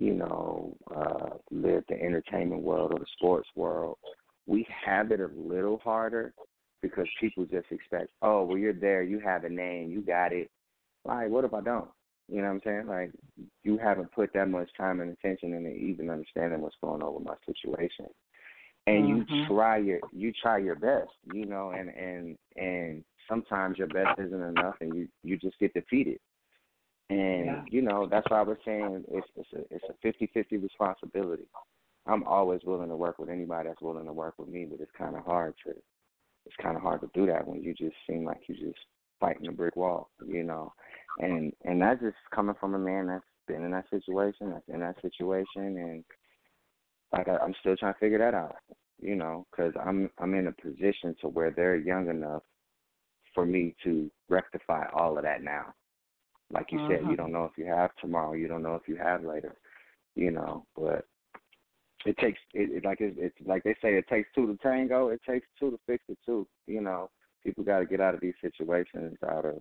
you know, uh, live the entertainment world or the sports world, we have it a little harder because people just expect, oh, well, you're there, you have a name, you got it. Like, what if I don't? You know what I'm saying? Like, you haven't put that much time and attention into even understanding what's going on with my situation, and you Mhm. try your you try your best, you know, and and and sometimes your best isn't enough, and you you just get defeated. And Yeah. you know that's why I was saying it's it's a it's a fifty fifty responsibility. I'm always willing to work with anybody that's willing to work with me, but it's kind of hard to it's kind of hard to do that when you just seem like you just fighting a brick wall, you know. And and that's just coming from a man that's been in that situation, that's in that situation, and like I, I'm still trying to figure that out, you know, because I'm I'm in a position to where they're young enough for me to rectify all of that now. Like you said, Mhm. you don't know if you have tomorrow, you don't know if you have later. you know. But it takes it, it like it, it's like they say it takes two to tango. It takes two to fix it too. You know, people got to get out of these situations. Out of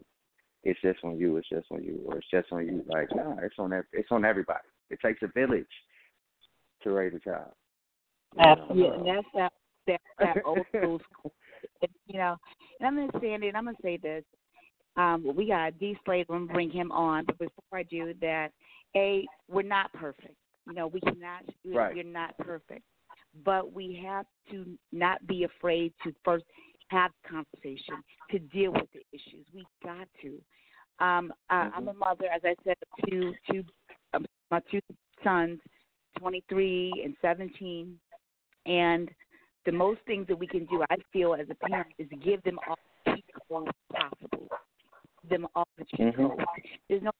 it's just on you. It's just on you, or it's just on you. Like nah, it's on ev- it's on everybody. It takes a village to raise a child. know. Absolutely, and that's that that that old school. school. You know, and I'm gonna say it. I'm gonna say this. Um, we got D Slade. I'm gonna bring him on, but before I do that, a we're not perfect. You know, we cannot. We're, Right. we're not perfect, but we have to not be afraid to first have conversation to deal with the issues. We got to. Um, I, I'm a mother, as I said, of two two um, my two sons, 23 and 17, and the most things that we can do, I feel, as a parent, is give them all the possible. Them all the cheat Mhm. codes. There's no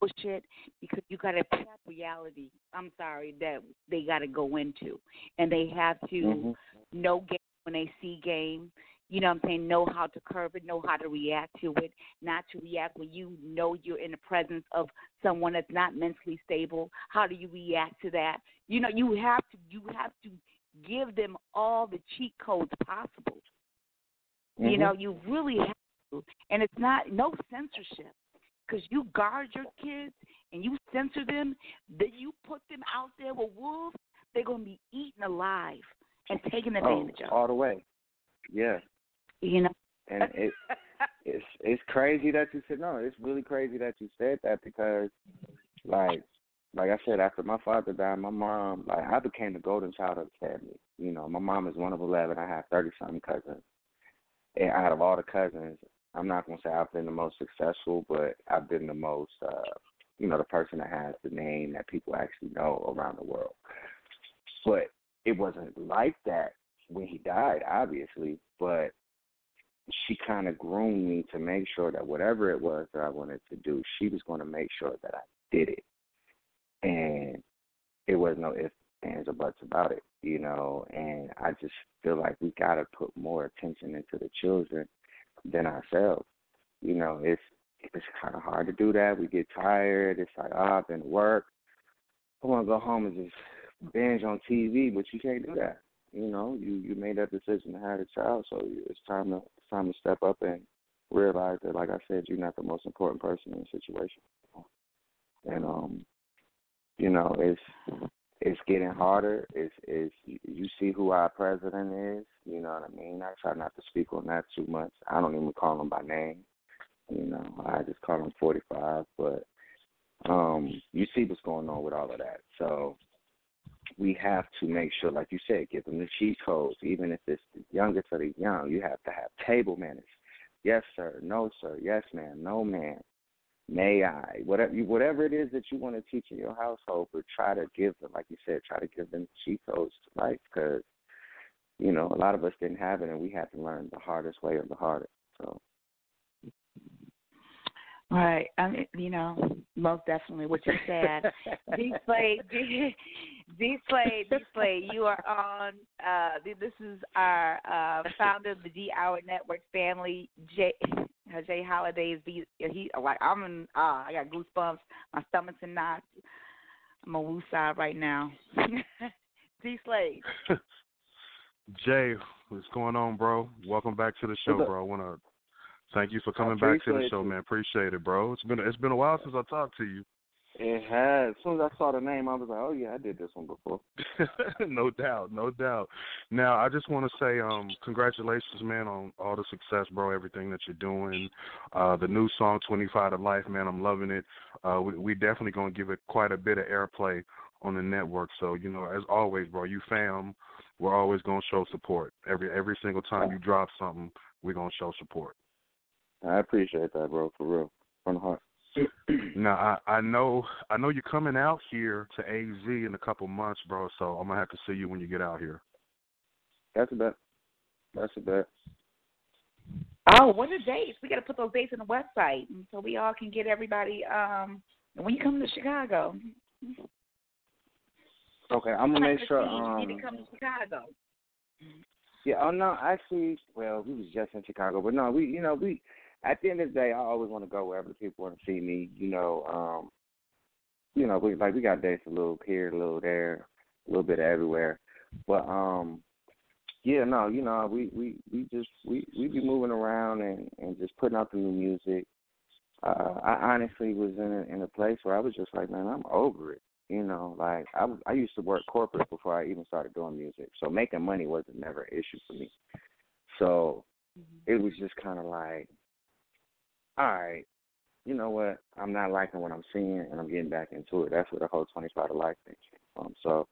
bullshit because you got to prep reality. I'm sorry that they got to go into, and they have to Mhm. know game when they see game. You know what I'm saying? Know how to curve it, know how to react to it, not to react when you know you're in the presence of someone that's not mentally stable. How do you react to that? You know, you have to you have to give them all the cheat codes possible. You Mhm. know, you really have to. And it's not no censorship. Because you guard your kids and you censor them, then you put them out there with wolves, they're gonna be eaten alive and taken Oh, advantage of. all the way. Yeah. You know. and it it's it's crazy that you said no. It's really crazy that you said that because, like, like I said, after my father died, my mom, like, I became the golden child of the family. You know, my mom is one of eleven. I have thirty something cousins, and out of all the cousins, I'm not gonna say I've been the most successful, but I've been the most, uh, you know, the person that has the name that people actually know around the world. But it wasn't like that when he died, obviously, but she kind of groomed me to make sure that whatever it was that I wanted to do, she was going to make sure that I did it. And it was no ifs, ands, or buts about it, you know. And I just feel like we got to put more attention into the children than ourselves. You know, it's it's kind of hard to do that. We get tired. It's like, oh, I've been to work. I want to go home and just binge on TV, but you can't do that. You know, you you made that decision to have a child, so it's time to it's time to step up and realize that, like I said, you're not the most important person in the situation. And um, you know, it's it's getting harder. It's it's you see who our president is. You know what I mean. I try not to speak on that too much. I don't even call him by name. You know, I just call him 45. But um, you see what's going on with all of that. So we have to make sure, like you said, give them the cheat codes. Even if it's the youngest of the young, you have to have table manners. Yes, sir. No, sir. Yes, ma'am. No, ma'am. May I? Whatever whatever it is that you want to teach in your household, but try to give them, like you said, try to give them cheat codes to life because you know a lot of us didn't have it, and we had to learn the hardest way or the hardest. So Right. I mean, you know, most definitely what you said. D Slade, D Slade, D Slade, you are on. Uh, this is our uh, founder of the D Hour Network family, uh, J Holiday. Is the he like I'm in? Uh, I got goosebumps. My stomach's in knots. I'm on woo side right now. D Slade. Jay, what's going on, bro? Welcome back to the show, bro. I want to thank you for coming back to the show, man. Appreciate it, bro. It's been it's been a while since I talked to you. It has. As soon as I saw the name, I was like, oh yeah, I did this one before. no doubt, no doubt. Now, I just want to say, um, congratulations, man, on all the success, bro. Everything that you're doing. Uh, the new song, "25 to Life," man, I'm loving it. Uh, we, we definitely gonna give it quite a bit of airplay on the network. So, you know, as always, bro, you fam, we're always gonna show support. Every every single time you drop something, we're gonna show support. I appreciate that, bro, for real, from the heart. Now I I know I know you're coming out here to AZ in a couple months, bro. So I'm gonna have to see you when you get out here. That's a bet. That's a bet. Oh, what are dates? We got to put those dates on the website, so we all can get everybody. Um, when you come to Chicago, Okay, I'm gonna make sure. you need Um, to come to Chicago. yeah. Oh no, actually, well, we was just in Chicago, but no, we, you know, we. At the end of the day, I always want to go wherever the people want to see me. You know, um, you know, we like we got dates a little here, a little there, a little bit everywhere. But um yeah, no, you know, we we we just we we be moving around and and just putting out the new music. Uh I honestly was in a, in a place where I was just like, man, I'm over it. You know, like I I used to work corporate before I even started doing music, so making money wasn't never an issue for me. So mm-hmm. it was just kind of like, all right, you know what? I'm not liking what I'm seeing, and I'm getting back into it. That's where the whole 25 to life thing came from. So,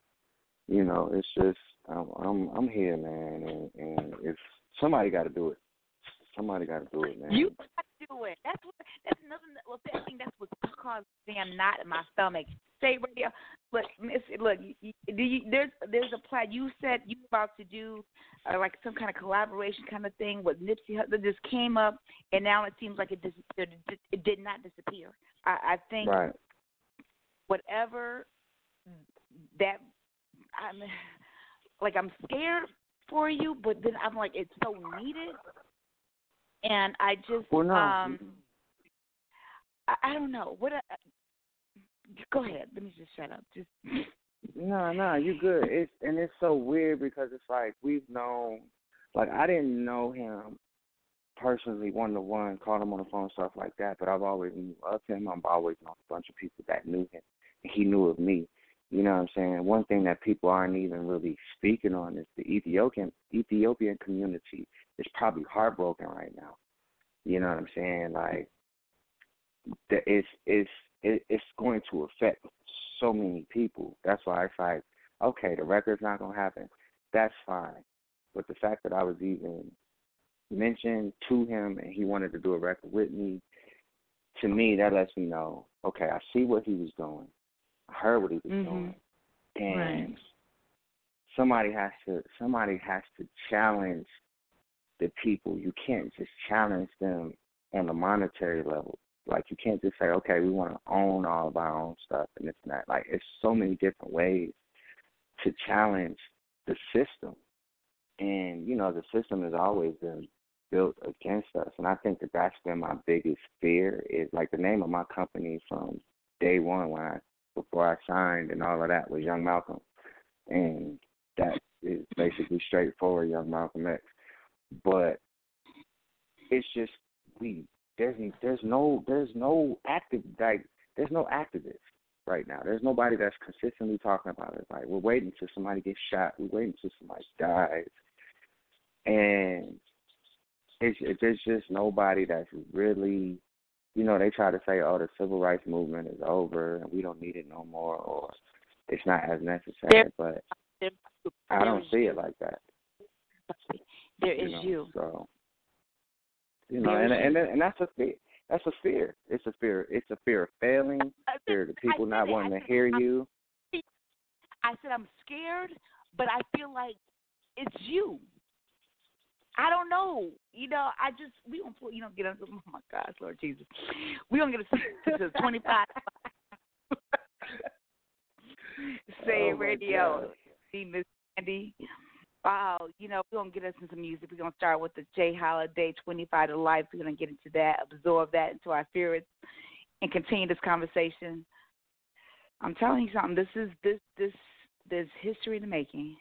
you know, it's just I'm I'm, I'm here, man, and, and if somebody got to do it, somebody got to do it, man. You got to do it. That's what. That's nothing. Well, I think that's what caused damn knot in my stomach. Say radio. Look, Miss. Look, do you, there's there's a plan. You said you were about to do uh, like some kind of collaboration kind of thing with Nipsey Hussle. This came up, and now it seems like it disappeared. It did not disappear. I, I think right. whatever that I'm like I'm scared for you, but then I'm like it's so needed, and I just well, no. um I, I don't know what. Uh, go ahead. Let me just shut up. Just. No, no, you good. It's and it's so weird because it's like we've known, like I didn't know him personally one to one, called him on the phone, stuff like that. But I've always knew of him. I've always known a bunch of people that knew him, and he knew of me. You know what I'm saying? One thing that people aren't even really speaking on is the Ethiopian Ethiopian community is probably heartbroken right now. You know what I'm saying? Like that it's it's it's going to affect so many people. That's why it's like, okay, the record's not gonna happen. That's fine. But the fact that I was even mentioned to him and he wanted to do a record with me, to me that lets me know, okay, I see what he was doing. I heard what he was mm-hmm. doing. And right. somebody has to somebody has to challenge the people. You can't just challenge them on the monetary level. Like you can't just say, okay, we want to own all of our own stuff and it's not like it's so many different ways to challenge the system. And you know, the system has always been built against us, and I think that that's been my biggest fear. Is like the name of my company from day one when I before I signed and all of that was Young Malcolm, and that is basically straightforward Young Malcolm X. But it's just we there's there's no there's no active like there's no activists right now. There's nobody that's consistently talking about it. Like we're waiting till somebody gets shot. We're waiting till somebody dies, and it's it, there's just nobody that's really, you know, they try to say, oh, the civil rights movement is over and we don't need it no more, or it's not as necessary. But I don't see it like that. There is you. Know, you. So you know, and and and that's a fear. That's a fear. It's a fear. It's a fear of failing. Fear of the people not wanting to hear you. I said I'm scared, but I feel like it's you. I don't know. You know, I just we don't you know get into oh my gosh, Lord Jesus. We don't get to, to twenty five Say oh radio. See Miss Andy. Wow, you know, we're gonna get us into some music. We're gonna start with the J Holiday twenty five to life. We're gonna get into that, absorb that into our spirits and continue this conversation. I'm telling you something, this is this this this history in the making.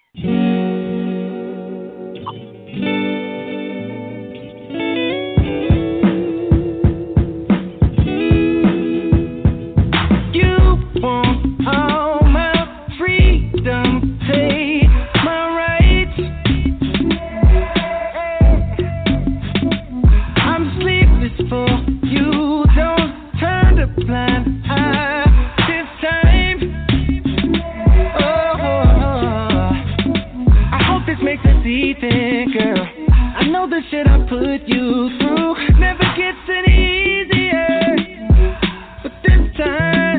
Solitary, so no one else can break in.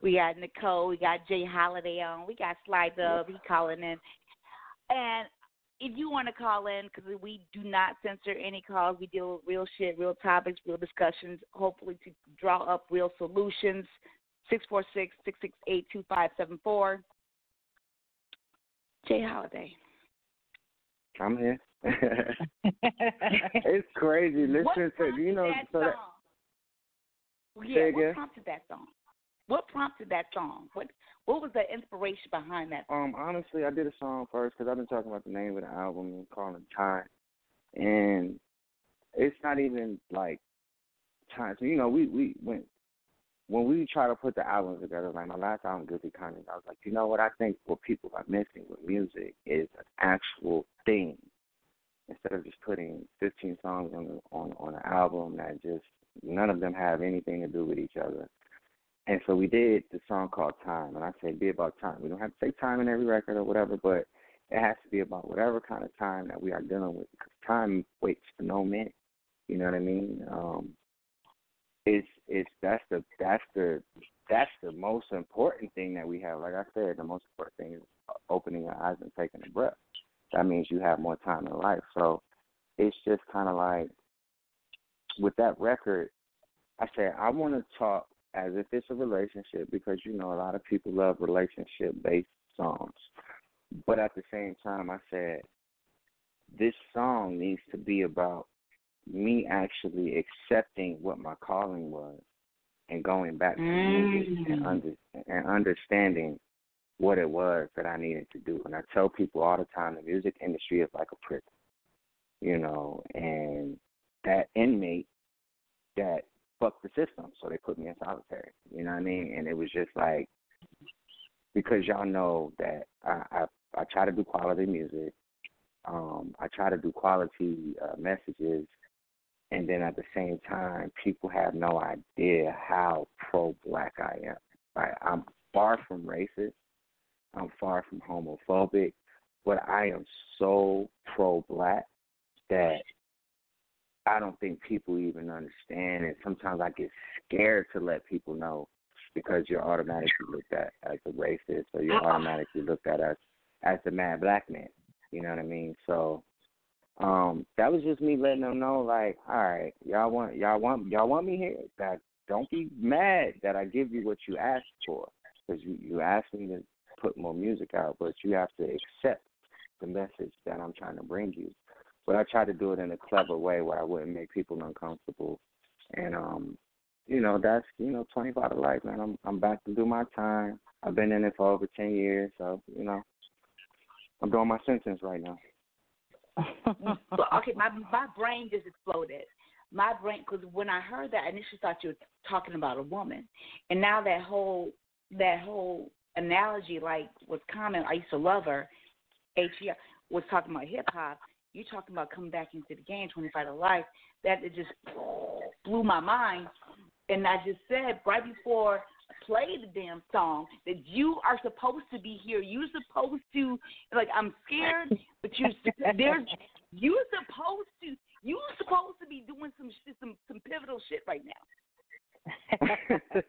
We got Nik Cole. We got J Holiday on. We got Sly Dub. He calling in. And if you want to call in, because we do not censor any calls, we deal with real shit, real topics, real discussions, hopefully to draw up real solutions. Six four six six six eight two five seven four. J Holiday. I'm here. it's crazy. Listen to you know that so that song? Yeah, what prompted that song? What prompted that song? What What was the inspiration behind that? Um, honestly, I did a song first because I've been talking about the name of the album and calling Time, and it's not even like time. So you know, we we went when we try to put the albums together. Like my last album, Guilty Conscience, I was like, you know what? I think what people are missing with music is an actual thing. Instead of just putting 15 songs on on on an album that just none of them have anything to do with each other. And so we did the song called Time, and I said, be about time. We don't have to say time in every record or whatever, but it has to be about whatever kind of time that we are dealing with because time waits for no man. You know what I mean? Um, it's it's that's the that's the that's the most important thing that we have. Like I said, the most important thing is opening your eyes and taking a breath. That means you have more time in life. So it's just kind of like with that record, I said I want to talk as if it's a relationship because you know a lot of people love relationship based songs. But at the same time I said this song needs to be about me actually accepting what my calling was and going back to music and mm. under and understanding what it was that I needed to do. And I tell people all the time the music industry is like a prison. You know, and that inmate that fucked the system, so they put me in solitary. You know what I mean? And it was just like because y'all know that I I, I try to do quality music. Um, I try to do quality uh, messages, and then at the same time, people have no idea how pro-black I am. Like I'm far from racist. I'm far from homophobic, but I am so pro-black that I don't think people even understand, and sometimes I get scared to let people know because you're automatically looked at as a racist, or you're automatically looked at as as the mad black man. You know what I mean? So um that was just me letting them know, like, all right, y'all want y'all want y'all want me here. That don't be mad that I give you what you asked for, because you you asked me to put more music out, but you have to accept the message that I'm trying to bring you but I try to do it in a clever way where I wouldn't make people uncomfortable. And um, you know, that's you know, twenty five to life, man. I'm I'm back to do my time. I've been in it for over ten years, so you know, I'm doing my sentence right now. okay, my my brain just exploded. My brain, because when I heard that, I initially thought you were talking about a woman, and now that whole that whole analogy, like was common. I used to love her. H was talking about hip hop. You talking about coming back into the game, twenty five to life. That it just blew my mind. And I just said right before play the damn song that you are supposed to be here. You're supposed to like I'm scared, but you're there's you're supposed to you're supposed to be doing some some some pivotal shit right now.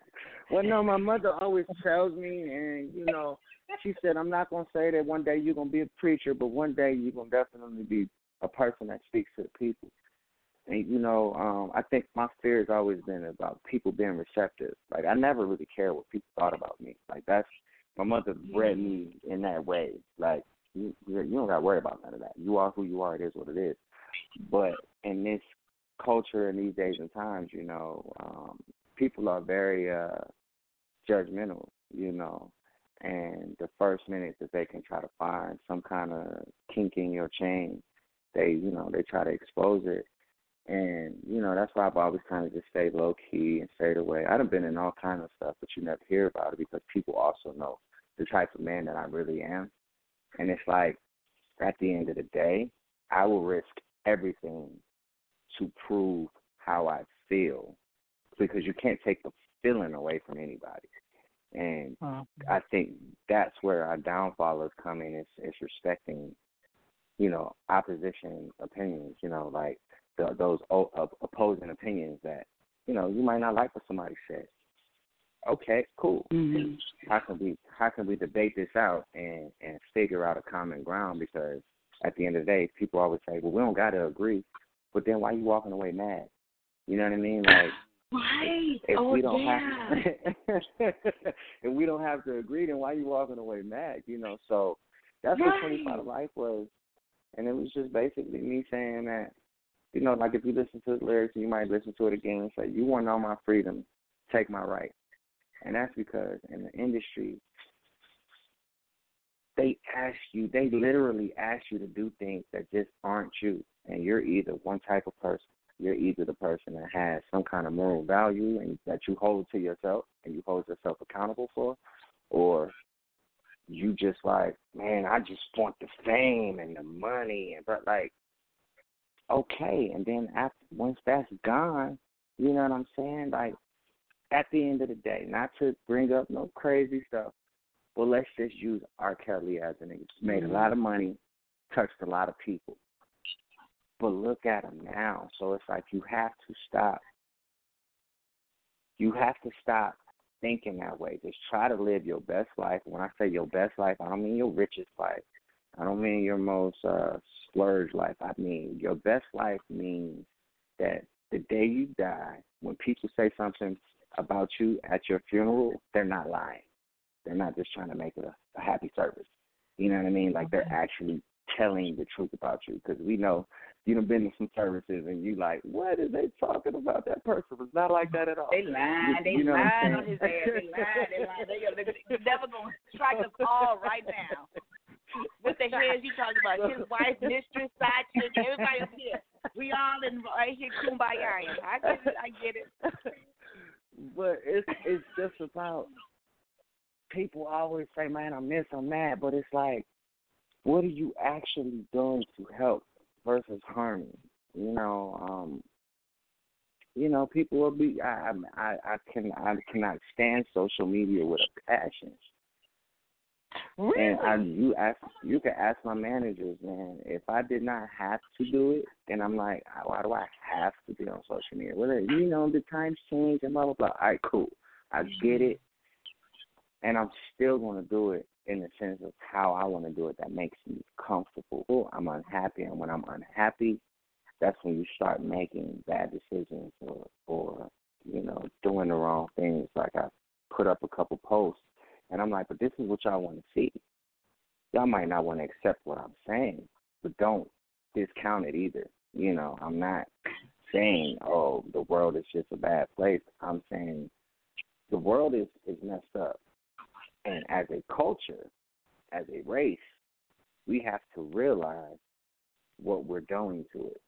well, no, my mother always tells me, and you know, she said, I'm not gonna say that one day you're gonna be a preacher, but one day you're gonna definitely be a person that speaks to the people. And you know, um, I think my fear has always been about people being receptive. Like I never really cared what people thought about me. Like that's my mother bred me in that way. Like you, you don't got to worry about none of that. You are who you are. It is what it is. But in this culture and these days and times, you know, um, people are very uh judgmental. You know, and the first minute that they can try to find some kind of kink in your chain, they you know they try to expose it and, you know, that's why I've always kind of just stayed low key and stayed away. I've been in all kinds of stuff, but you never hear about it because people also know the type of man that I really am. And it's like, at the end of the day, I will risk everything to prove how I feel because you can't take the feeling away from anybody. And uh-huh. I think that's where our downfall is coming is, is respecting, you know, opposition opinions. You know, like the, those o- opposing opinions that you know you might not like what somebody said. Okay, cool. Mm-hmm. How can we how can we debate this out and and figure out a common ground? Because at the end of the day, people always say, "Well, we don't got to agree," but then why are you walking away mad? You know what I mean? Like, right? If oh we don't yeah. have, if we don't have to agree, then why are you walking away mad? You know, so that's right. what Twenty Five Life was, and it was just basically me saying that you know, like if you listen to the lyrics, you might listen to it again and say, "You want all my freedom, take my right," and that's because in the industry, they ask you, they literally ask you to do things that just aren't you, and you're either one type of person, you're either the person that has some kind of moral value and that you hold to yourself and you hold yourself accountable for, or you just like, man, I just want the fame and the money, and but like okay. And then after once that's gone, you know what I'm saying? Like at the end of the day, not to bring up no crazy stuff, but let's just use R. Kelly as an example. Made a mm-hmm. lot of money, touched a lot of people. But look at him now. So it's like you have to stop. You have to stop thinking that way. Just try to live your best life. When I say your best life, I don't mean your richest life. I don't mean your most uh, splurge life. I mean your best life means that the day you die, when people say something about you at your funeral, they're not lying. They're not just trying to make it a, a happy service. You know what I mean? Like they're actually telling the truth about you because we know you have been to some services and you like, what are they talking about? That person was not like that at all. They lied. You, they you know lied on his ass. They lied. They lied. They, they, they never gonna strike us all right now. What the hell is you talking about? His wife, mistress, side chick, everybody here. We all in right here kumbaya. I get it. I get it. But it's it's just about people always say, "Man, I'm this, I'm that," but it's like, what are you actually doing to help versus harming? You know, um, you know, people will be. I I I can I cannot stand social media with a passion. Really? And I, you ask, you can ask my managers, man. If I did not have to do it, and I'm like, why do I have to be on social media? Well, you know, the times change and blah blah blah. All right, cool. I get it, and I'm still going to do it in the sense of how I want to do it. That makes me comfortable. I'm unhappy, and when I'm unhappy, that's when you start making bad decisions or, or you know, doing the wrong things. Like I put up a couple posts and I'm like, but this is what y'all want to see. Y'all might not want to accept what I'm saying, but don't discount it either. You know, I'm not saying, oh, the world is just a bad place. I'm saying the world is, is messed up. And as a culture, as a race, we have to realize what we're doing to it.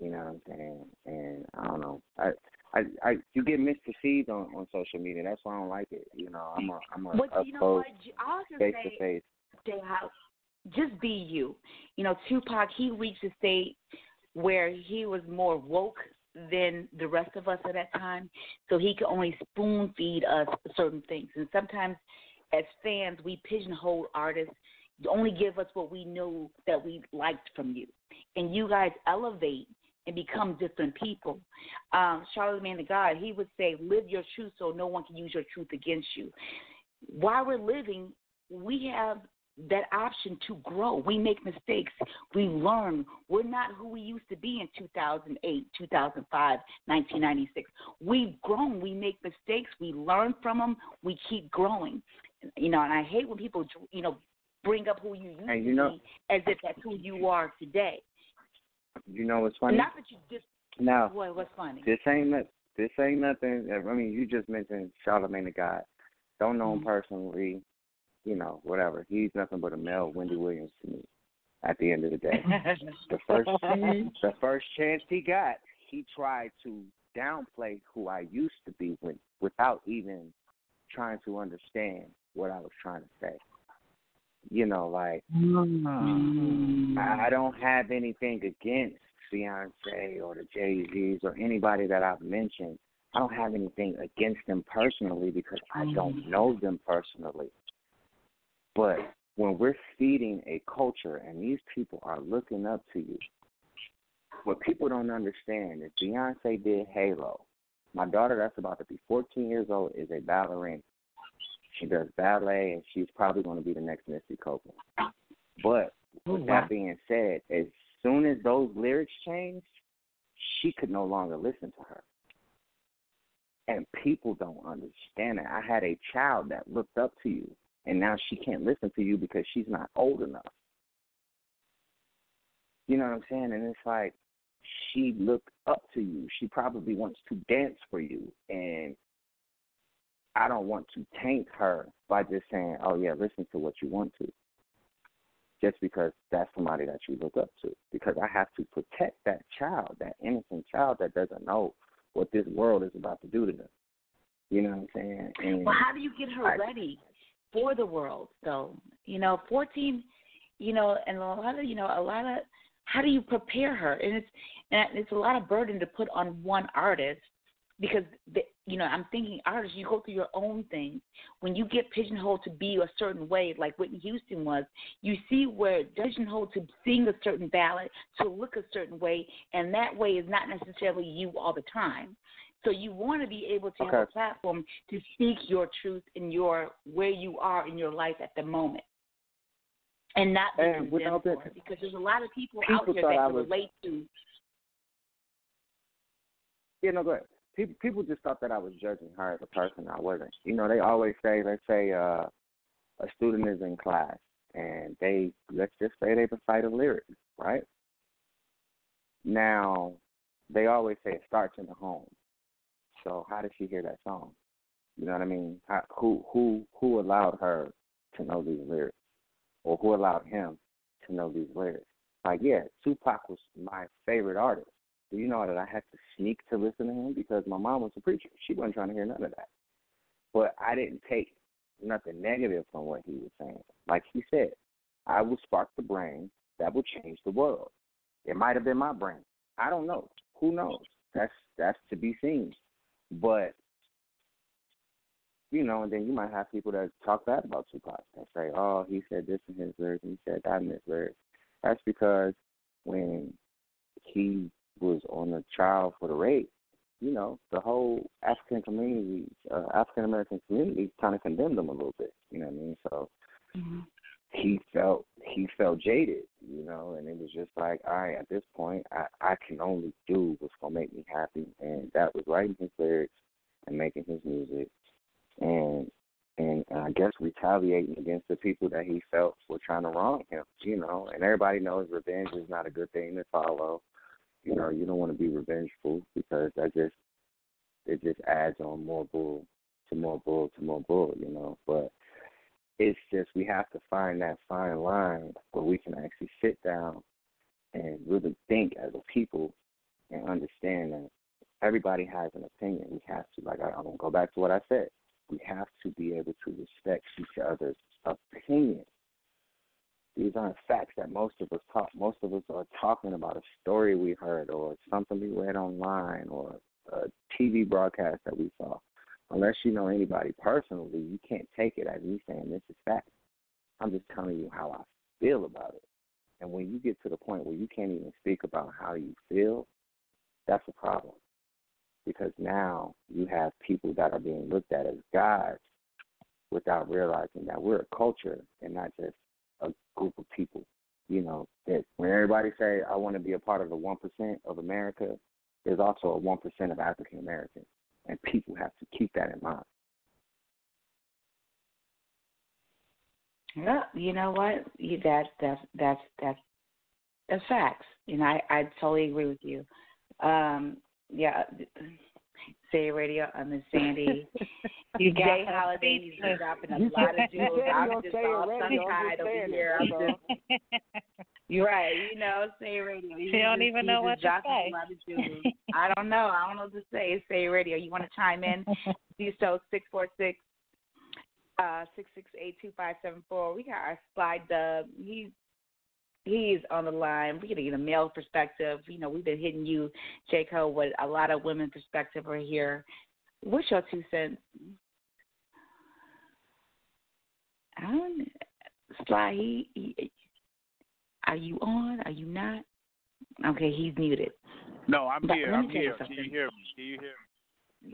You know what I'm saying? And I don't know. I I, I you get misperceived on on social media. That's why I don't like it. You know, I'm a I'm a But up you know close, what? I also face say, to face. Just be you. You know, Tupac, he reached a state where he was more woke than the rest of us at that time, so he could only spoon feed us certain things. And sometimes, as fans, we pigeonhole artists. You only give us what we know that we liked from you, and you guys elevate and become different people. Um, Charlemagne the God, he would say, "Live your truth, so no one can use your truth against you." While we're living, we have that option to grow. We make mistakes. We learn. We're not who we used to be in 2008, 2005, 1996. We've grown. We make mistakes. We learn from them. We keep growing. You know, and I hate when people, you know, bring up who you used And to you know- be as if that's who you are today. You know what's funny? Not that you just. Now, What, what's funny? This ain't this ain't nothing. I mean, you just mentioned Charlemagne the God. Don't know him Mm-hmm. personally. You know, whatever. He's nothing but a male Wendy Williams to me. At the end of the day, the first the first chance he got, he tried to downplay who I used to be with, without even trying to understand what I was trying to say. You know, like mm-hmm. I I don't have anything against Beyonce or the Jay Z's or anybody that I've mentioned. I don't have anything against them personally because I don't mm. know them personally. But when we're feeding a culture and these people are looking up to you, what people don't understand is Beyonce did Halo. My daughter, that's about to be 14 years old, is a ballerina. She does ballet, and she's probably going to be the next Misty Copeland. But oh, with Oh, wow. that being said, as soon as those lyrics changed, she could no longer listen to her. And people don't understand it. I had a child that looked up to you, and now she can't listen to you because she's not old enough. You know what I'm saying? And it's like she looked up to you. She probably wants to dance for you, and I don't want to taint her by just saying, "Oh yeah, listen to what you want to." Just because that's somebody that you look up to, because I have to protect that child, that innocent child that doesn't know what this world is about to do to them. You know what I'm saying? And Well, how do you get her I- ready for the world, though? You know, fourteen. You know, and a lot of you know, a lot of how do you prepare her? And it's and it's a lot of burden to put on one artist because the, you know I'm thinking artists, you go through your own thing. When you get pigeonholed to be a certain way, like Whitney Houston was, you see where pigeonholed to sing a certain ballad, to look a certain way, and that way is not necessarily you all the time. So you want to be able to have a platform to speak your truth in your where you are in your life at the moment, and not be And without that- for it. Because there's a lot of people, People out there that I can was- relate to. Yeah, no, go ahead. People people just thought that I was judging her as a person. I wasn't. You know, they always say, let's say uh, a student is in class and they let's just say they recite a lyric, right? Now, they always say it starts in the home. So how did she hear that song? You know what I mean? How, who who who allowed her to know these lyrics, or who allowed him to know these lyrics? Like, yeah, Tupac was my favorite artist. Do you know that I had to sneak to listen to him because my mom was a preacher? She wasn't trying to hear none of that. But I didn't take nothing negative from what he was saying. Like he said, I will spark the brain that will change the world. It might have been my brain. I don't know. Who knows? That's that's to be seen. But you know, and then you might have people that talk bad about Tupac and say, "Oh, he said this in his lyrics, and he said that in his lyrics." That's because when he was on the trial for the rape, you know, the whole African community, uh, African American community, kind of condemned him a little bit. You know what I mean? So he felt he felt jaded, you know, and it was just like, all right, at this point, I I can only do what's gonna make me happy, and that was writing his lyrics and making his music, and and I guess retaliating against the people that he felt were trying to wrong him, you know. And everybody knows revenge is not a good thing to follow. You know, you don't want to be revengeful because that just it just adds on more bull to more bull to more bull, you know. But it's just we have to find that fine line where we can actually sit down and really think as a people and understand that everybody has an opinion. We have to, like, I, I'm to go back to what I said. We have to be able to respect each other's opinion. These aren't facts that most of us talk. Most of us are talking about a story we heard or something we read online or a TV broadcast that we saw. Unless you know anybody personally, you can't take it as me saying this is fact. I'm just telling you how I feel about it. And when you get to the point where you can't even speak about how you feel, that's a problem. Because now you have people that are being looked at as gods without realizing that we're a culture and not just a group of people. You know, that when everybody say I want to be a part of the one percent of America, there's also a one percent of African Americans. And people have to keep that in mind. Yeah, you know what? You, that's that's that's that's that's facts. Know, I I totally agree with you. Um, yeah, Say Radio. I'm Mz Sandy. You got J Holiday. He's speechless. dropping a lot of jewels. I'm just all tongue tied over here. I'm just You're right. You know, Say Radio. She don't even know what to say. I don't know. I don't know what to say. Say Radio. You want to chime in? Do so six four six uh six six eight two five seven four. We got our Sly Dub. He's he's on the line. We're gonna get a male perspective. You know, we've been hitting you, J. Cole, with a lot of women perspective are here. What's your two cents? I don't Sly, he, he are you on? Are you not? Okay, he's muted. No, I'm But here. I'm here. Can you hear me? Can you hear me?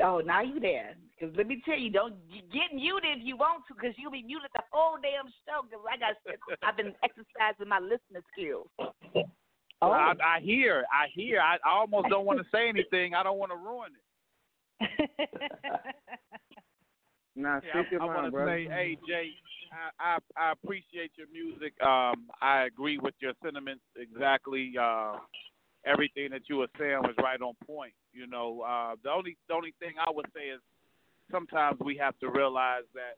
Oh, now you there? Because let me tell you, don't get muted if you want to, because you'll be muted the whole damn show. Because I got, I've been exercising my listening skills. Well, I, I hear. I hear. I, I almost don't want to say anything. I don't want to ruin it. Nah, Yeah, speak your I, I want to say, hey Jay, I, I I appreciate your music. Um, I agree with your sentiments exactly. Uh, everything that you were saying was right on point. You know, uh, the only the only thing I would say is sometimes we have to realize that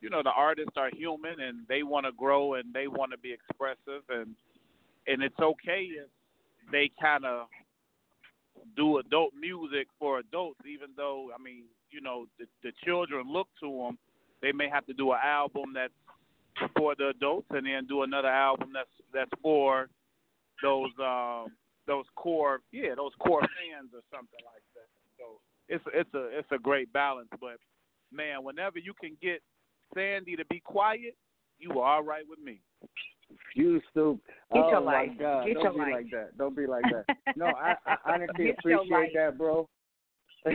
you know the artists are human and they want to grow and they want to be expressive and and it's okay if they kind of do adult music for adults, even though I mean, you know, the, the children look to them. They may have to do an album that's for the adults, and then do another album that's that's for those um, those core, yeah, those core fans or something like that. So it's it's a it's a great balance. But man, whenever you can get Sandy to be quiet, you are all right with me. You stupid. Get oh your my life. God! Get Don't your be life. like that. Don't be like that. No, I, I honestly Get appreciate that, bro. I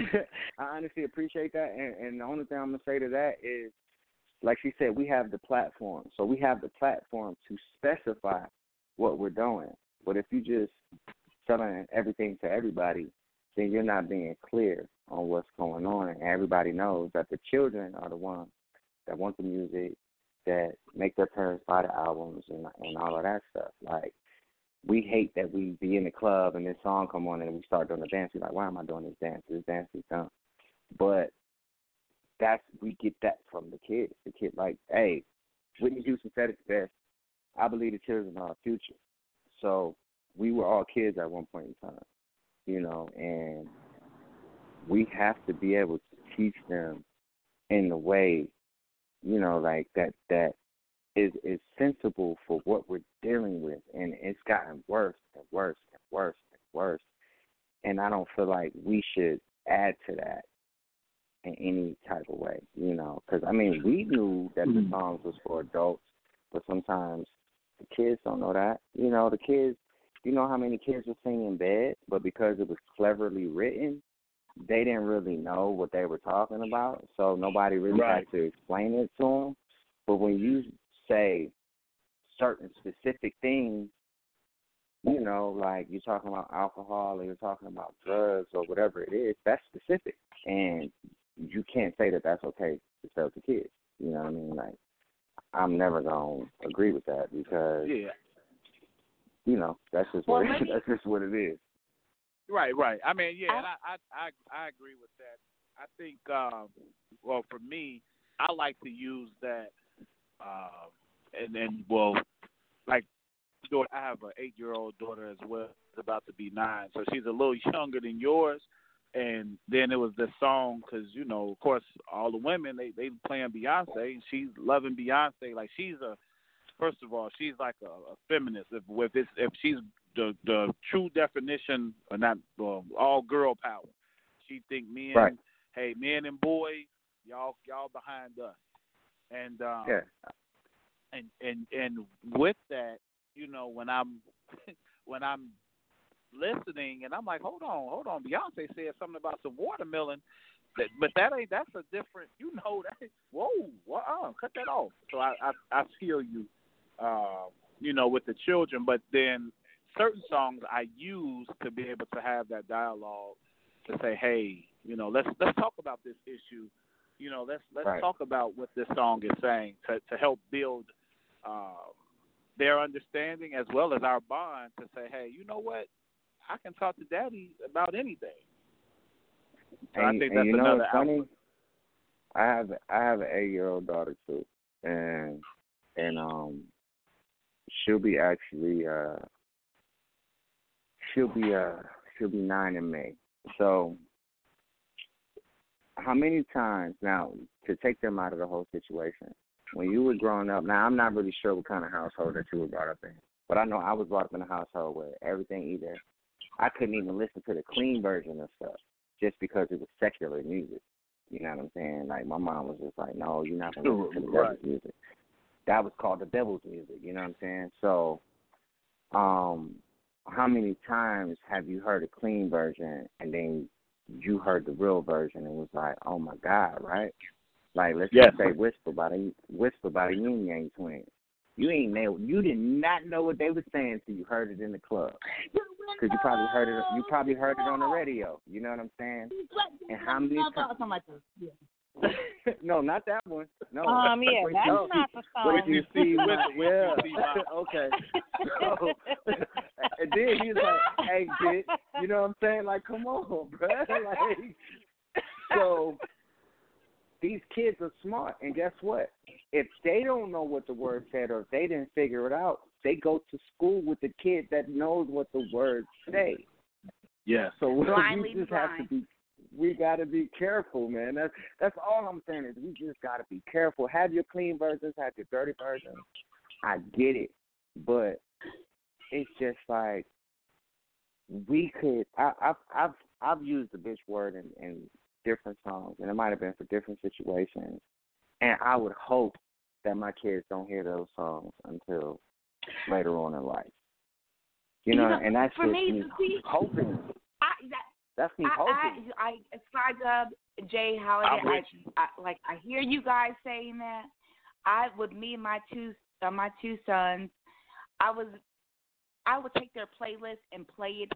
honestly appreciate that, and, and the only thing I'm gonna say to that is, like she said, we have the platform, so we have the platform to specify what we're doing. But if you just selling everything to everybody, then you're not being clear on what's going on, and everybody knows that the children are the ones that want the music, that make their parents buy the albums and and all of that stuff. Like we hate that we be in the club and this song come on and we start doing the dance. We're like, why am I doing this dance? This dance is dumb. But that's we get that from the kids. The kid like, hey, Whitney Houston said it best. I believe the children are our future. So we were all kids at one point in time, you know, and we have to be able to teach them in the way, you know, like that that is is sensible for what we're dealing with and it's gotten worse and worse and worse and worse. And I don't feel like we should add to that in any type of way, you know, because I mean we knew that the mm-hmm. songs was for adults, but sometimes the kids don't know that. You know, the kids, you know how many kids were singing in bed, but because it was cleverly written, they didn't really know what they were talking about, so nobody really Right. had to explain it to them. But when you say certain specific things, you know, like you're talking about alcohol or you're talking about drugs or whatever it is, that's specific, and you can't say that that's okay to sell to kids. You know what I mean? Like, I'm never gonna agree with that because Yeah. You know that's just Well, what let that's just what it is. Right, right. I mean, yeah, and I, I, I, I agree with that. I think, um, well, for me, I like to use that, um, and and well, like, daughter, I have an eight year old daughter as well. Is about to be nine, so she's a little younger than yours. And then it was this song because you know, of course, all the women they they playing Beyonce, and she's loving Beyonce. Like she's a first of all, she's like a, a feminist. If if it's if she's the the true definition, or not well, all girl power. She think men, Right. hey, men and boys, y'all y'all behind us. And um, Yeah. and and and with that, you know, when I'm when I'm listening and I'm like, hold on, hold on, Beyonce said something about some watermelon, that, but that ain't that's a different, you know, that whoa, uh, cut that off. So I I, I feel you, uh, you know, with the children, but then certain songs I use to be able to have that dialogue to say, hey, you know, let's let's talk about this issue. You know, let's let's Right. talk about what this song is saying to to help build um, their understanding as well as our bond to say, hey, you know what, I can talk to Daddy about anything. So I and, think and that's you know another funny? outlet. I have I have an eight year old daughter too, and and um, she'll be actually uh, she'll be uh she'll be nine in May. So how many times now to take them out of the whole situation? When you were growing up, now I'm not really sure what kind of household that you were brought up in, but I know I was brought up in a household where everything either I couldn't even listen to the clean version of stuff just because it was secular music. You know what I'm saying? Like my mom was just like, "No, you're not gonna listen to the Right. music." That was called the devil's music. You know what I'm saying? So, um, how many times have you heard a clean version and then you heard the real version and was like, "Oh my God!" Right? Like let's Yes. just say "Whisper" by the "Whisper" by the Ying Yang Twins. You ain't know. You did not know what they were saying till you heard it in the club. Because you probably heard it. You probably heard it on the radio. You know what I'm saying? And how many times? Something like this. Yeah. no, not that one. No. Um, yeah, Wait that's till- not the Wait song. till you see my well. See my- okay. So, and then he's like, "Hey, kid, you know what I'm saying? Like, come on, bro. Like, so these kids are smart, and guess what? If they don't know what the word said, or if they didn't figure it out, they go to school with the kid that knows what the words say. Yeah. So we Blindly just have to be we gotta be careful, man. That's that's all I'm saying is we just gotta be careful. Have your clean versions, have your dirty versions. I get it. But it's just like we could I, I've I've I've used the bitch word in, in different songs and it might have been for different situations. And I would hope that my kids don't hear those songs until later on in life. You know, You know, and that's for just me, me see- hoping. I, that, That's me I, hoping. I, I, Sly Dub, J Holiday, I'm with you. I, I, like I hear you guys saying that. I, with me and my two, uh, my two sons, I was, I would take their playlist and play it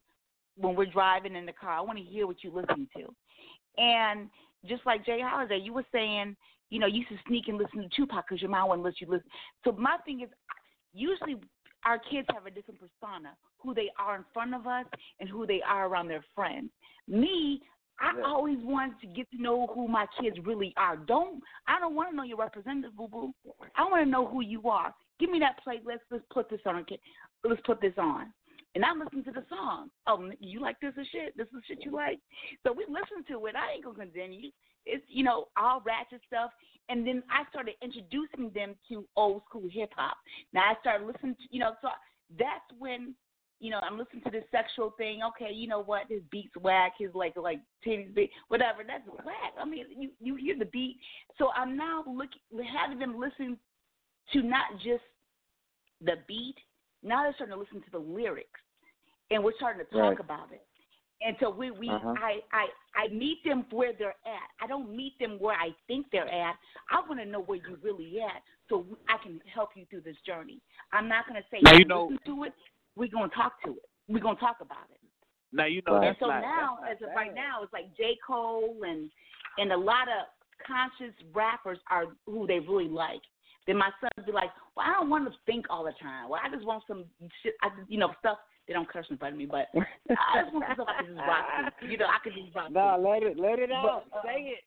when we're driving in the car. I want to hear what you listen to, and just like J Holiday, you were saying, you know, you used to sneak and listen to Tupac because your mom wouldn't let you listen. So my thing is, usually our kids have a different persona, who they are in front of us and who they are around their friends. Me, I Yeah. always wanted to get to know who my kids really are. Don't I don't want to know your representative, boo boo. I want to know who you are. Give me that playlist. Let's put this on. Let's put this on. And I'm listening to the song. Oh, you like this is shit? This is shit you like? So we listen to it. I ain't gonna condemn you. It's you know all ratchet stuff. And then I started introducing them to old school hip hop. Now I started listening to you know so that's when you know I'm listening to this sexual thing. Okay, you know what? His beats whack. His like like titties big, whatever. That's whack. I mean, you you hear the beat. So I'm now looking having them listen to not just the beat. Now they're starting to listen to the lyrics, and we're starting to talk Right. about it. And so we we Uh-huh. I I I meet them where they're at. I don't meet them where I think they're at. I want to know where you really at, so I can help you through this journey. I'm not going to say Now, you know- listen to it. We're going to talk to it. We're going to talk about it. Now you know Right. And so not, now, that's as not of right now, it's like J. Cole and and a lot of conscious rappers are who they really like. Then my son be like, "Well, I don't want to think all the time. Well, I just want some shit. I just, you know, stuff. They don't curse in front of me, but I just want some stuff I can just rock to. You know, I could just rock Nah, to. let it let it out. But, uh, say it.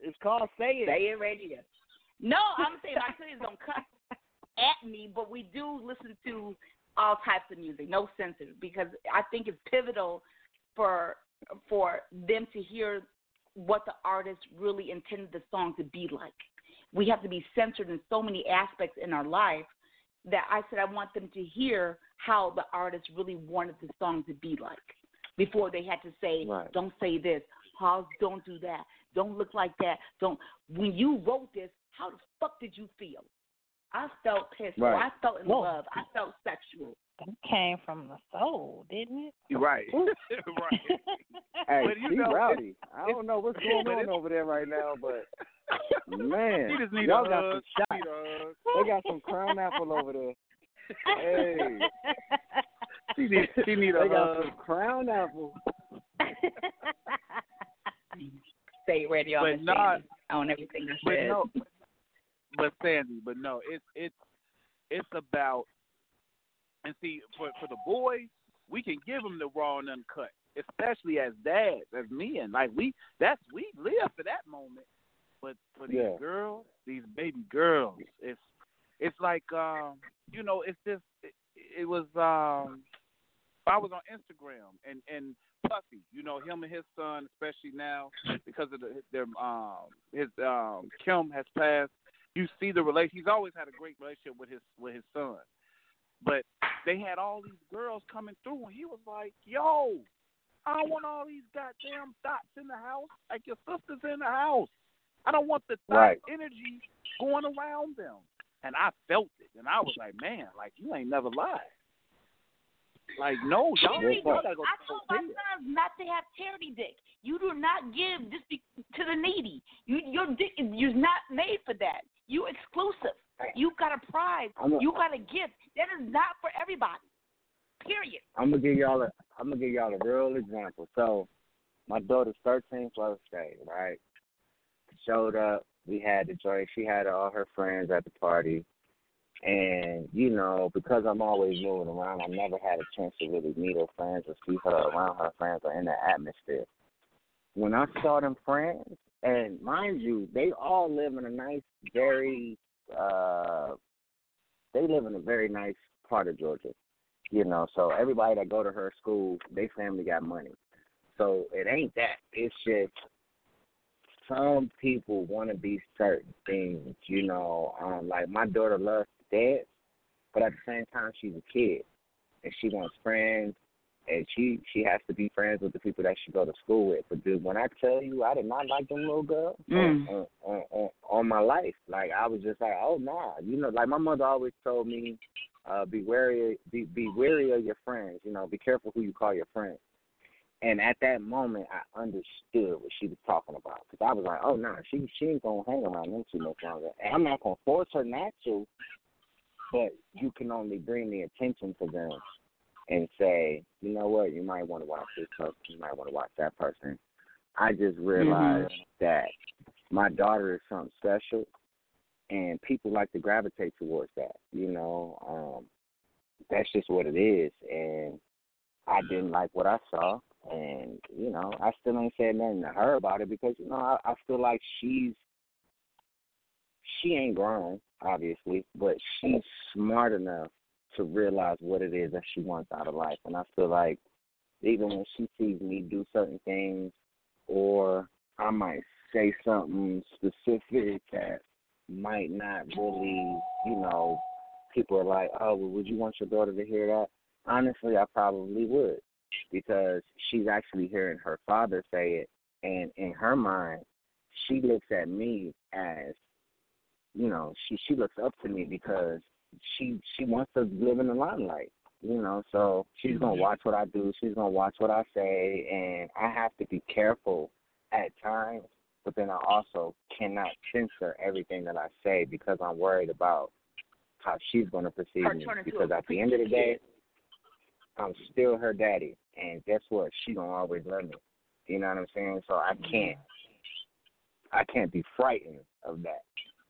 It's called say it. Say it radio. No, I'm saying my kids don't cuss. at me, but we do listen to all types of music, no censors, because I think it's pivotal for for them to hear what the artist really intended the song to be like. We have to be censored in so many aspects in our life that I said I want them to hear how the artist really wanted the song to be like before they had to say, Right. "Don't say this, Pause, don't do that, don't look like that, don't." When you wrote this, how the fuck did you feel? I felt pissed. or Right. I felt in Whoa. love. I felt sexual. That came from the soul, didn't it? You're right. right. Hey, But you know, rowdy. I don't know what's going on over there right now, but man, She just need y'all a got hug. some shots. need a hug. They got some crown apple over there. Hey, She need she need a they got hug. some crown apple. Say radio But on, not- on everything I But said. no, but Sandy, but no, it's it's it's about and see for for the boys, we can give them the raw and uncut, especially as dads, as men. Like we that's we live for that moment. But for these Yeah. girls, these baby girls, it's it's like um you know it's just it, it was um I was on Instagram and and Puffy, you know him and his son, especially now because of the their um his um Kim has passed. You see the relation. He's always had a great relationship with his with his son, but they had all these girls coming through, and he was like, "Yo, I want all these goddamn thoughts in the house. Like your sister's in the house. I don't want the thought Right. energy going around them." And I felt it, and I was like, "Man, like you ain't never lied." Like no, y'all, Charity gotta go I told my to sons not to have charity dick. You do not give just to the needy. You, your dick is you're not made for that. You exclusive. You got a prize. I'm you got a gift. That is not for everybody. Period. I'm gonna give y'all a I'm gonna give y'all a real example. So my daughter's 13th birthday, right? Showed up. We had the joy. She had all her friends at the party, and you know because I'm always moving around, I never had a chance to really meet her friends or see her around her friends or in the atmosphere. When I saw them friends, and mind you, they all live in a nice, very uh they live in a very nice part of Georgia you know so everybody that go to her school they family got money so it ain't that it's just some people want to be certain things you know um like my daughter loves to dance but at the same time she's a kid and she wants friends and she she has to be friends with the people that she go to school with but dude when i tell you i did not like them little girls Mm. on, on, on, on my life like i was just like oh nah you know like my mother always told me uh, be wary, be be wary of your friends. You know, be careful who you call your friends. And at that moment, I understood what she was talking about because I was like, oh no, she she ain't gonna hang around them too much longer. And I'm not gonna force her not to, but you can only bring the attention to them and say, you know what, you might want to watch this person, you might want to watch that person. I just realized that my daughter is something special and people like to gravitate towards that. You know, um, that's just what it is. And I didn't like what I saw, and you know, I still ain't said nothing to her about it because you know I, I feel like she's she ain't grown, obviously, but she's smart enough to realize what it is that she wants out of life. And I feel like even when she sees me do certain things, or I might say something specific that might not really, you know, people are like, oh, well, would you want your daughter to hear that? Honestly, I probably would because she's actually hearing her father say it, and in her mind, she looks at me as, you know, she she looks up to me because she she wants to live in the limelight, you know. So she's gonna watch what I do. She's gonna watch what I say, and I have to be careful at times but then I also cannot censor everything that I say because I'm worried about how she's going to perceive me. Because at the end of the day. I'm still her daddy, and guess what? She gonna always love me. You know what I'm saying? So I mm-hmm. can't, I can't be frightened of that.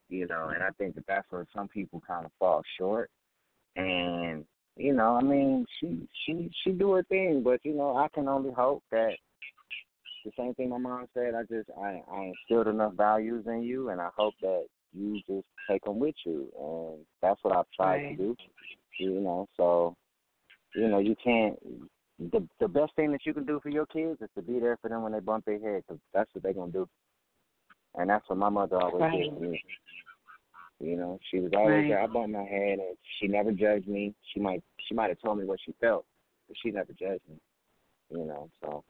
You know, and I think that that's where some people kind of fall short. And you know, I mean, she she she do her thing, but you know, I can only hope that the same thing my mom said. I just I I instilled enough values in you, and I hope that you just take them with you, and that's what I've tried Right. to do. You know, so you know you can't. The the best thing that you can do for your kids is to be there for them when they bump their head, 'cause that's what they're gonna do. And that's what my mother always Right. did for me. You know, she was always Right. there. I bumped my head, and she never judged me. She might she might have told me what she felt, but she never judged me. You know, so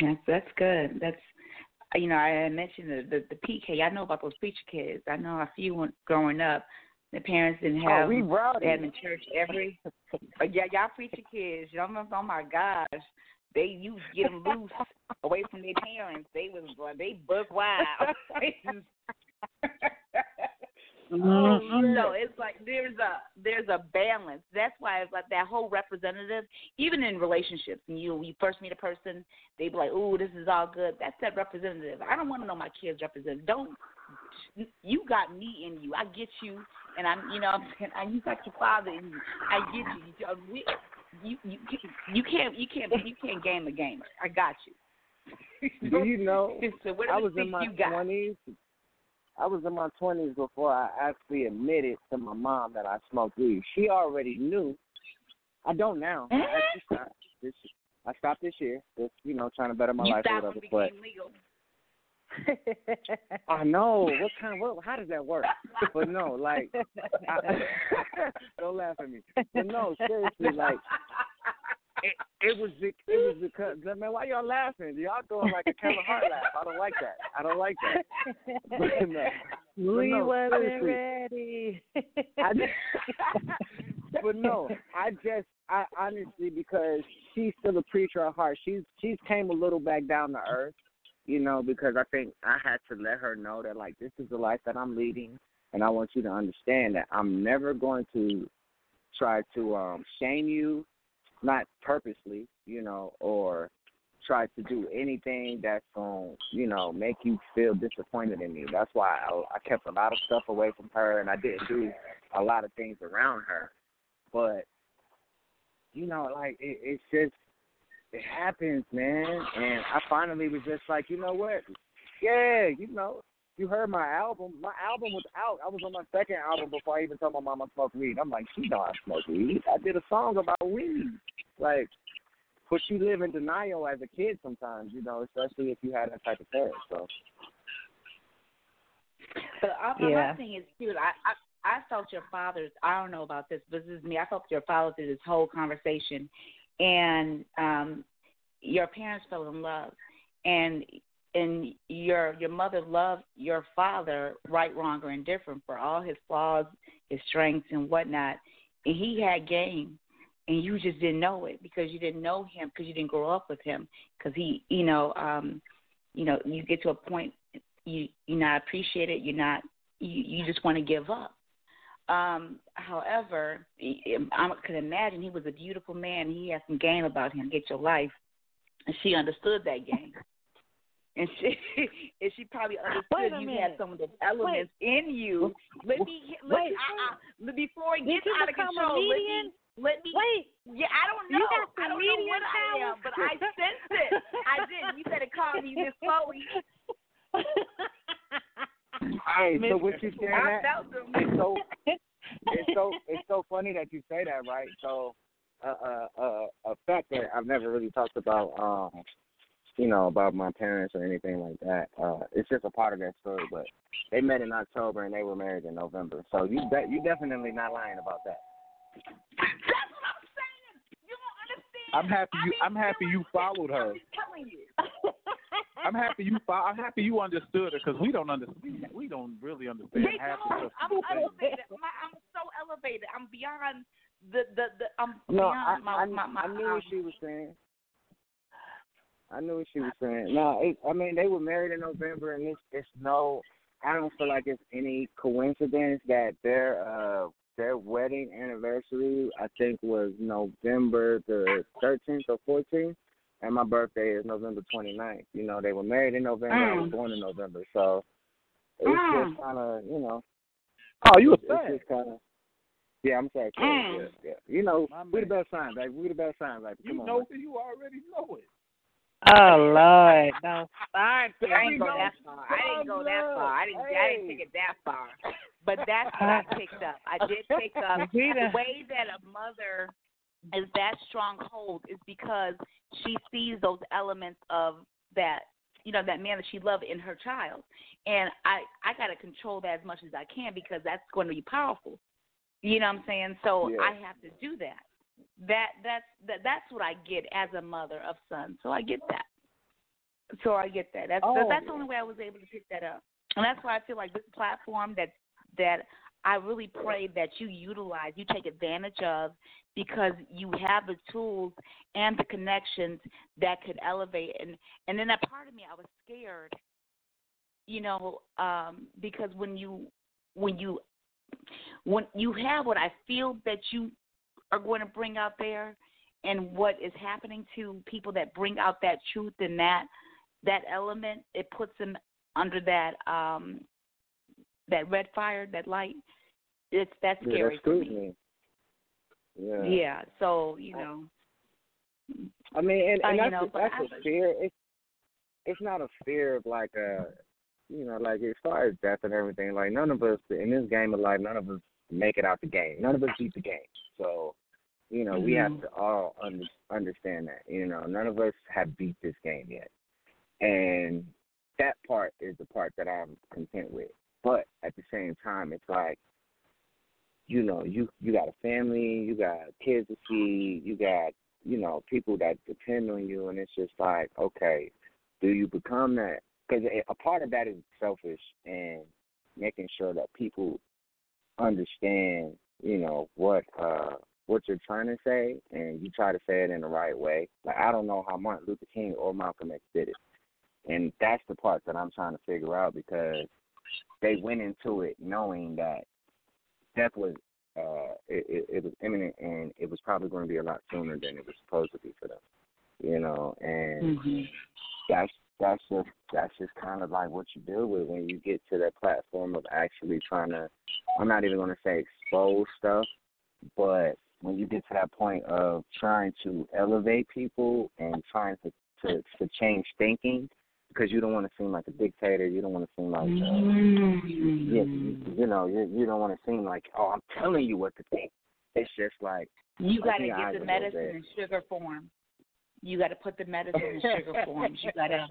That's that's good. That's you know I mentioned the, the the PK. I know about those preacher kids. I know a few growing up. The parents didn't oh, have. oh, we had them in church every. But yeah, y'all preacher kids. Y'all know, oh my gosh, they you get them loose away from their parents. They was they buck wild. Mhm. So it's like there's a there's a balance. That's why it's like that whole representative. Even in relationships, and you you first meet a person, they be like, "Ooh, this is all good." That's that representative. I don't want to know my kids' representative. Don't you got me in you? I get you, and I'm you know I'm saying I you got your father in you. I get you. You you you you can't you can't you can't game a gamer. I got you. Do you know? so what I was in my twenties. I was in my twenties before I actually admitted to my mom that I smoked weed. She already knew. I don't now. I mm-hmm. actually stopped this. I stopped this year. Just you know, trying to better my you life or whatever. But legal. I know what kind. What? How does that work? But no, like, I, don't laugh at me. But no, seriously, like, it, it was it was because man, why y'all laughing? Y'all doing like a Kevin Hart laugh. I don't like that. I don't like that. But no, we no, wasn't ready. I but no, I just I honestly because she's still a preacher at heart. She's she's came a little back down to earth, you know, because I think I had to let her know that like this is the life that I'm leading and I want you to understand that I'm never going to try to um shame you, not purposely, you know, or try to do anything that's going to, you know, make you feel disappointed in me. That's why I, I kept a lot of stuff away from her and I didn't do a lot of things around her. But you know, like it, it's just it happens, man. And I finally was just like, you know what? Yeah, you know, you heard my album. My album was out. I was on my second album before I even told my mom I smoked weed. I'm like, she know I smoke weed. I did a song about weed. Like, but you live in denial as a kid sometimes, you know, especially if you had that type of parent. So But uh, Yeah. my thing is, dude, I, I I felt your father's. I don't know about this, but this is me. I felt your father through this whole conversation, and um, your parents fell in love, and and your your mother loved your father, right, wrong, or indifferent, for all his flaws, his strengths, and whatnot. And he had game, and you just didn't know it because you didn't know him because you didn't grow up with him. Because he, you know, um, you know, you get to a point you you not appreciate it. You're not you you just want to give up. Um, however, I could imagine he was a beautiful man. He had some game about him. Get your life, and she understood that game. And she and she probably Wait understood you minute. had some of those elements in you. Let me let Wait. me uh, uh, before it Did gets you out of become a control. Let me let me Wait, yeah, I don't You know. got I some don't know median what I am, powers? but I sensed it. I did. You better call me Miss Cleo. Hey, so what you saying I that? felt them. It's so it's so it's so funny that you say that, right? So uh, uh, uh, a fact that I've never really talked about, um, you know, about my parents or anything like that. Uh, it's just a part of that story. But they met in October and they were married in November. So you bet you definitely not lying about that. That's what I'm saying. You don't understand. I'm happy you. I mean, I'm happy you followed her. I'm telling you. I'm happy you. fo- I'm happy you understood it because we don't understand. We, we don't really understand They half don't. the stuff I'm she's elevated. My, I'm so elevated. I'm beyond the the the. I'm No, I beyond my I, my my. I knew um, what she was saying. I knew what she was saying. No, it, I mean they were married in November, and it's it's no. I don't feel like it's any coincidence that their uh their wedding anniversary I think was November the 13th or 14th, and my birthday is November 29th. You know they were married in November. I was Mm. born in November, so it's Mm. just kind of you know Oh, you a it's fan. just kind of. Yeah, I'm sorry. Mm. Yeah, yeah. You know, My we the best sign, baby. We the best sign, baby. You Come on. know man. you already know it. Oh Lord, no start. I didn't go that far. I didn't go that far. I didn't. I didn't take it that far. But that's what I picked up. I did pick up the way that a mother is that stronghold is because she sees those elements of that you know that man that she loved in her child and i i got to control that as much as i can because that's going to be powerful you know what i'm saying so Yeah. i have to do that that that's that that's what i get as a mother of sons. So i get that. So i get that. That's Oh, that's the only way i was able to pick that up. And that's why i feel like this platform that that I really pray that you utilize, you take advantage of, because you have the tools and the connections that could elevate. And and then that part of me, I was scared, you know, um, because when you when you when you have what I feel that you are going to bring out there, and what is happening to people that bring out that truth and that that element, it puts them under that um that red fire, that light. It's that's Yeah, scary that's for me. Yeah. Yeah. So you know. I mean, and, Uh, and that's know, a, that's I- fear. It's it's not a fear of like a, you know, like as far as death and everything. Like none of us in this game of life, none of us make it out the game. None of us beat the game. So, you know, we have Mhm. to all under, understand that. You know, none of us have beat this game yet, and that part is the part that I'm content with. But at the same time, it's like you know, you you got a family, you got kids to see, you got you know people that depend on you, and it's just like, okay, do you become that? Because a part of that is selfish and making sure that people understand, you know, what uh what you're trying to say, and you try to say it in the right way. Like I don't know how Martin Luther King or Malcolm X did it, and that's the part that I'm trying to figure out because they went into it knowing that death was uh it, it, it was imminent and it was probably going to be a lot sooner than it was supposed to be for them you know and Mhm. that's that's just that's just kind of like what you deal with when you get to that platform of actually trying to i'm not even going to say expose stuff but when you get to that point of trying to elevate people and trying to to, to change thinking because you don't want to seem like a dictator you don't want to seem like uh, yeah, you, you know, you, you don't want to seem like, oh, I'm telling you what to think. It's just like You got to open your eyes get the medicine in sugar form. You got to put the medicine in sugar forms. You got to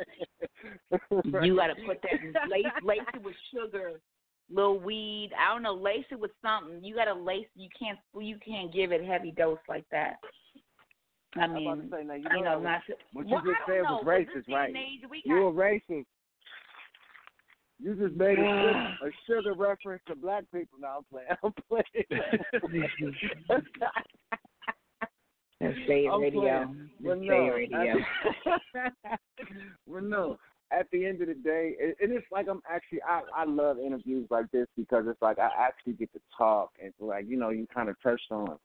you got to put that in, lace lace it with sugar, little weed. I don't know, lace it with something. You got to lace. You can't you can't give it heavy dose like that. I I'm mean, about to say, now, you you know know, that not to, what well, you just I said don't was know, 'cause this racist, right? age, You were racist. You just made a sugar, a sugar reference to black people. Now I'm playing. I'm playing. That's Bay I'm Radio. playing. Well, That's no, Bay Radio. at- well, no. At the end of the day, it, it is like I'm actually I I love interviews like this because it's like I actually get to talk and like you know you kind of touched on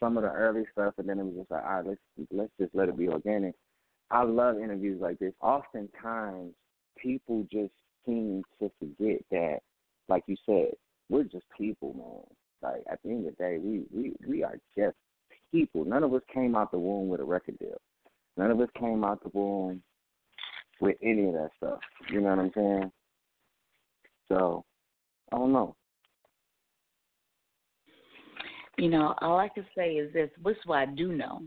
some of the early stuff and then it was just like all right let's let's just let it be organic. I love interviews like this. Oftentimes people just seem to forget that, like you said, we're just people, man. Like at the end of the day, we we we are just people. None of us came out the womb with a record deal. None of us came out the womb with any of that stuff. You know what I'm saying? So, I don't know. You know, all I can say is this. Is what I do know.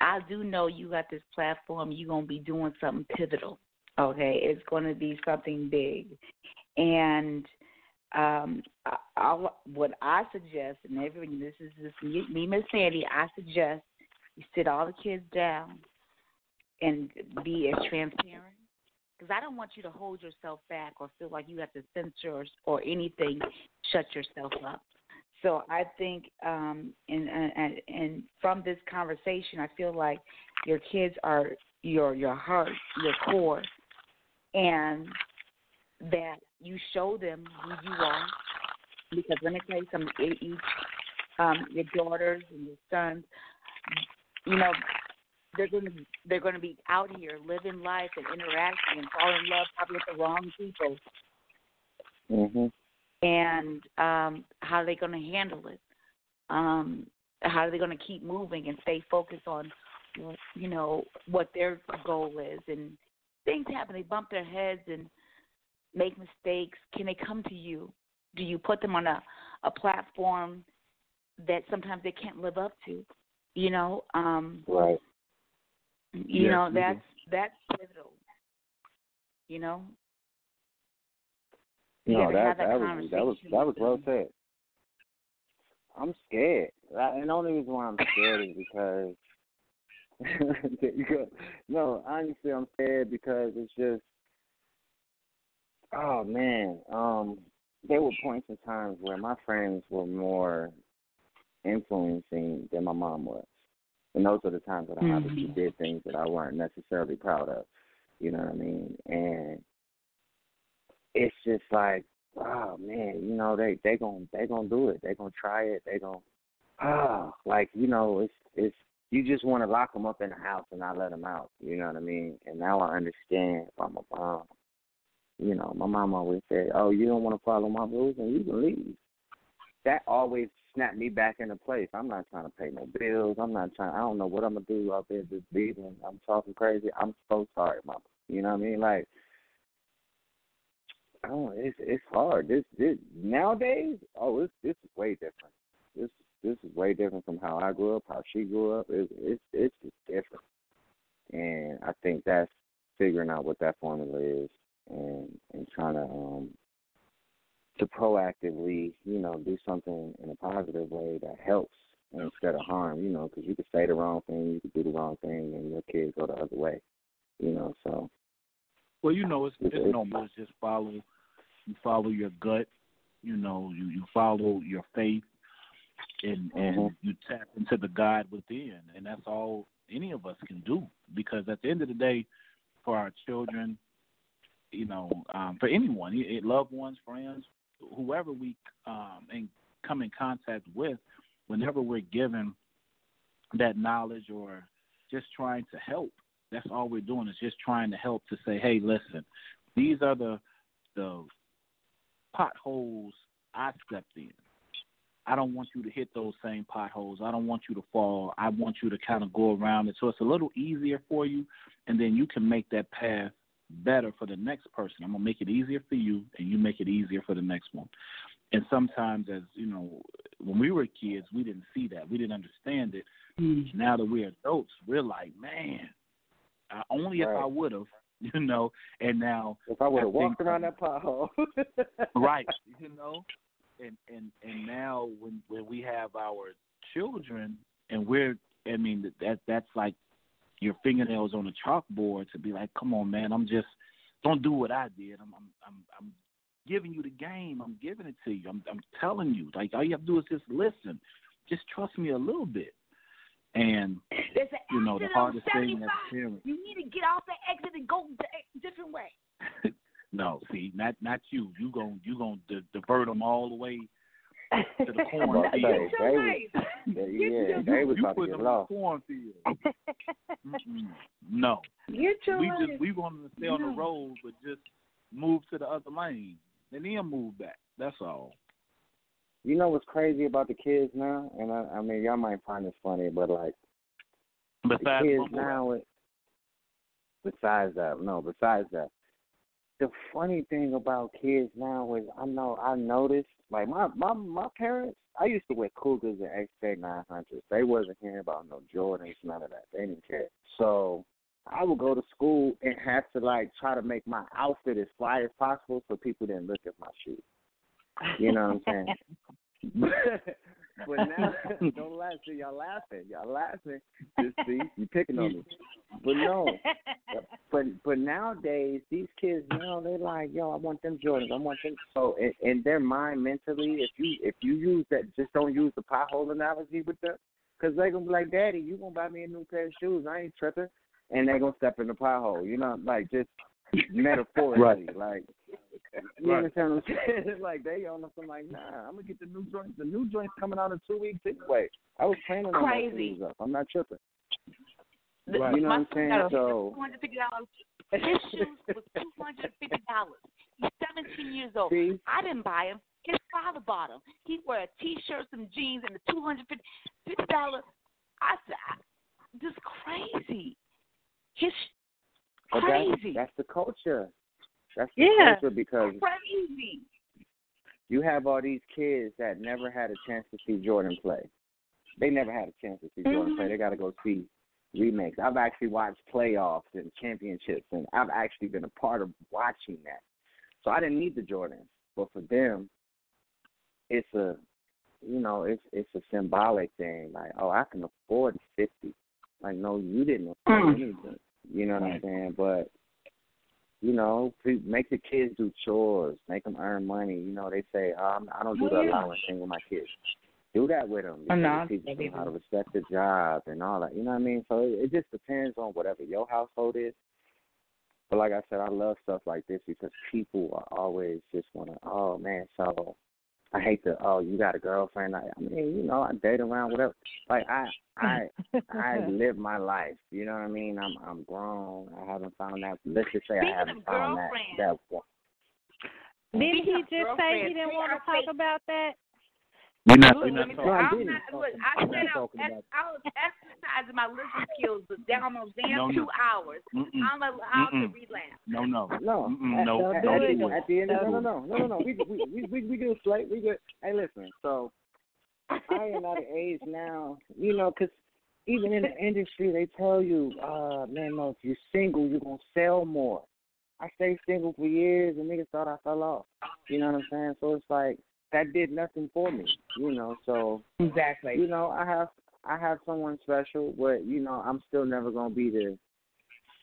I do know you got this platform. You're gonna be doing something pivotal. Okay, it's going to be something big, and um, I, I, what I suggest, and everyone, this is just me, Miss Sandy. I suggest you sit all the kids down and be as transparent. Because I don't want you to hold yourself back or feel like you have to censor or, anything, shut yourself up. So I think, um, and, and and from this conversation, I feel like your kids are your your heart, your core, and that you show them who you are. Because let me tell you something, each um, your daughters and your sons, you know, they're going to they're going to be out here living life and interacting and fall in love probably with the wrong people Mhm. and um, how are they going to handle it? Um, how are they going to keep moving and stay focused on you know, what their goal is, and things happen. They bump their heads and make mistakes. Can they come to you? Do you put them on a a platform that sometimes they can't live up to? You know, um, right. You Yes, know that's that's pivotal. You know, You No, that that that was that was that was well said. I'm scared, and the only reason why I'm scared is because because no, honestly, I'm scared because it's just oh man, um, there were points in times where my friends were more influencing than my mom was, and those are the times that I obviously Mhm. did things that I weren't necessarily proud of. You know what I mean? And it's just like, oh man, you know they they gonna they gonna do it. They gonna try it. They gonna ah like you know it's it's you just want to lock them up in the house and not let them out. You know what I mean? And now I understand by my mom. You know, my mom always said, "Oh, you don't want to follow my rules, and you can leave." That always snapped me back into place. I'm not trying to pay no bills. I'm not trying. I don't know what I'm gonna do out there just leaving. I'm talking crazy. I'm so sorry, mama. You know what I mean? Like Oh, it's it's hard. This this nowadays. Oh, it's this is way different. This this is way different from how I grew up, how she grew up. It, it's it's just different, and I think that's figuring out what that formula is, and and trying to um to proactively, you know, do something in a positive way that helps instead of harm. You know, because you could say the wrong thing, you could do the wrong thing, and your kids go the other way. You know, so Well, you know, it's It's- it's normal. It's just follow, you follow your gut. You know, you you follow your faith, and and Mhm. you tap into the God within, and that's all any of us can do. Because at the end of the day, for our children, you know, um, for anyone, loved ones, friends, whoever we um, and come in contact with, whenever we're given that knowledge or just trying to help, that's all we're doing is just trying to help to say, hey, listen, these are the the potholes I stepped in. I don't want you to hit those same potholes. I don't want you to fall. I want you to kind of go around it so it's a little easier for you, and then you can make that path better for the next person. I'm gonna make it easier for you, and you make it easier for the next one. And sometimes, as you know, when we were kids, we didn't see that. We didn't understand it. Now that we're adults, we're like, man, uh, only if I would have, you know. And now, if I would have think- walked around that pothole, right, you know, and and and now when when we have our children and we're, I mean, that that's like your fingernails on a chalkboard to be like, come on, man, I'm just don't do what I did. I'm I'm I'm, I'm giving you the game. I'm giving it to you. I'm I'm telling you, like all you have to do is just listen. Just trust me a little bit. And There's an you know the hardest thing 75. as parents. You need to get off the exit and go a different way. No, see, not not you. You gon' you gon' di- divert them all the way to the cornfield. They- they was- they- yeah, they was you about to put get them in lost. the cornfield. Mm-mm. No, Get your we life. just we want them to stay on the road, but just move to the other lane, and then move back. That's all. You know what's crazy about the kids now? And I, I mean, y'all might find this funny, but like the kids mumble now. It, besides that, no. Besides that, the funny thing about kids now is I know I noticed like my my my parents. I used to wear Cougars and XJ nine hundreds. They wasn't hearing about no Jordans, none of that. They didn't care. So I would go to school and have to like try to make my outfit as fly as possible so people didn't look at my shoes. You know what I'm saying? but now, don't laugh. See, y'all laughing. Y'all laughing. Just see, you picking on me. But no, but but nowadays these kids now they're like, yo, I want them Jordans. I want them. So in, in their mind mentally, if you if you use that, just don't use the pothole analogy with them, because they gonna be like, Daddy, you gonna buy me a new pair of shoes? I ain't tripping. And they gonna step in the pothole. You know, like just metaphorically, like. You Right. understand what I'm saying? like they on something like, nah, I'm gonna get the new joints. The new joints coming out in two weeks anyway. I was planning on Crazy. those shoes up. I'm not tripping. The- You know my what I'm saying? got So two hundred fifty dollars. His shoes was two hundred fifty dollars. He's seventeen years old. See? I didn't buy him. His father bought him. He wear a t-shirt, some jeans, and the two hundred fifty fifty dollars. I said, I, just crazy. His But crazy. that's, that's the culture. That's the Yeah. culture because crazy. you have all these kids that never had a chance to see Jordan play. They never had a chance to see Jordan Mhm. play. They got to go see remakes. I've actually watched playoffs and championships, and I've actually been a part of watching that. So I didn't need the Jordans, but for them, it's a, you know, it's it's a symbolic thing. Like, oh, I can afford fifty. Like, no, you didn't afford Mm. anything. You know what I'm saying? But you know, pe- make the kids do chores, make them earn money. You know, they say, um, I don't do the Oh, allowance thing with my kids. Do that with them. Oh, no, Because it them how to respect the job and all that. You know what I mean? So it, it just depends on whatever your household is. But like I said, I love stuff like this because people are always just want to, oh man, so I hate the, oh, you got a girlfriend. I, I mean, you know, I date around, whatever. Like I, I, I live my life. You know what I mean? I'm, I'm grown. I haven't found that. Let's just say Speaking I haven't found that. girlfriends. That one. Didn't he just say he didn't want to talk about that? We're not. Look, We're not me talking. tell you, I'm didn't. look, I I'm said not I, talking I, about I was exercising my listening skills the damn almost damn No, no. two hours. Mm-mm. I'm allowed to Mm-mm. relapse. No, no. No, Mm-mm, at, no. at, Don't at, the, at the end of Don't no, no, no, no, no, no. We we we we, we good, Slate. We good. Hey, listen. So I am at an age now, you know, 'cause even in the industry, they tell you, uh, man, no, if you're single, you're gonna sell more. I stayed single for years, and niggas thought I fell off. You know what I'm saying? So it's like that did nothing for me, you know. So Exactly. you know, I have I have someone special, but you know, I'm still never gonna be the.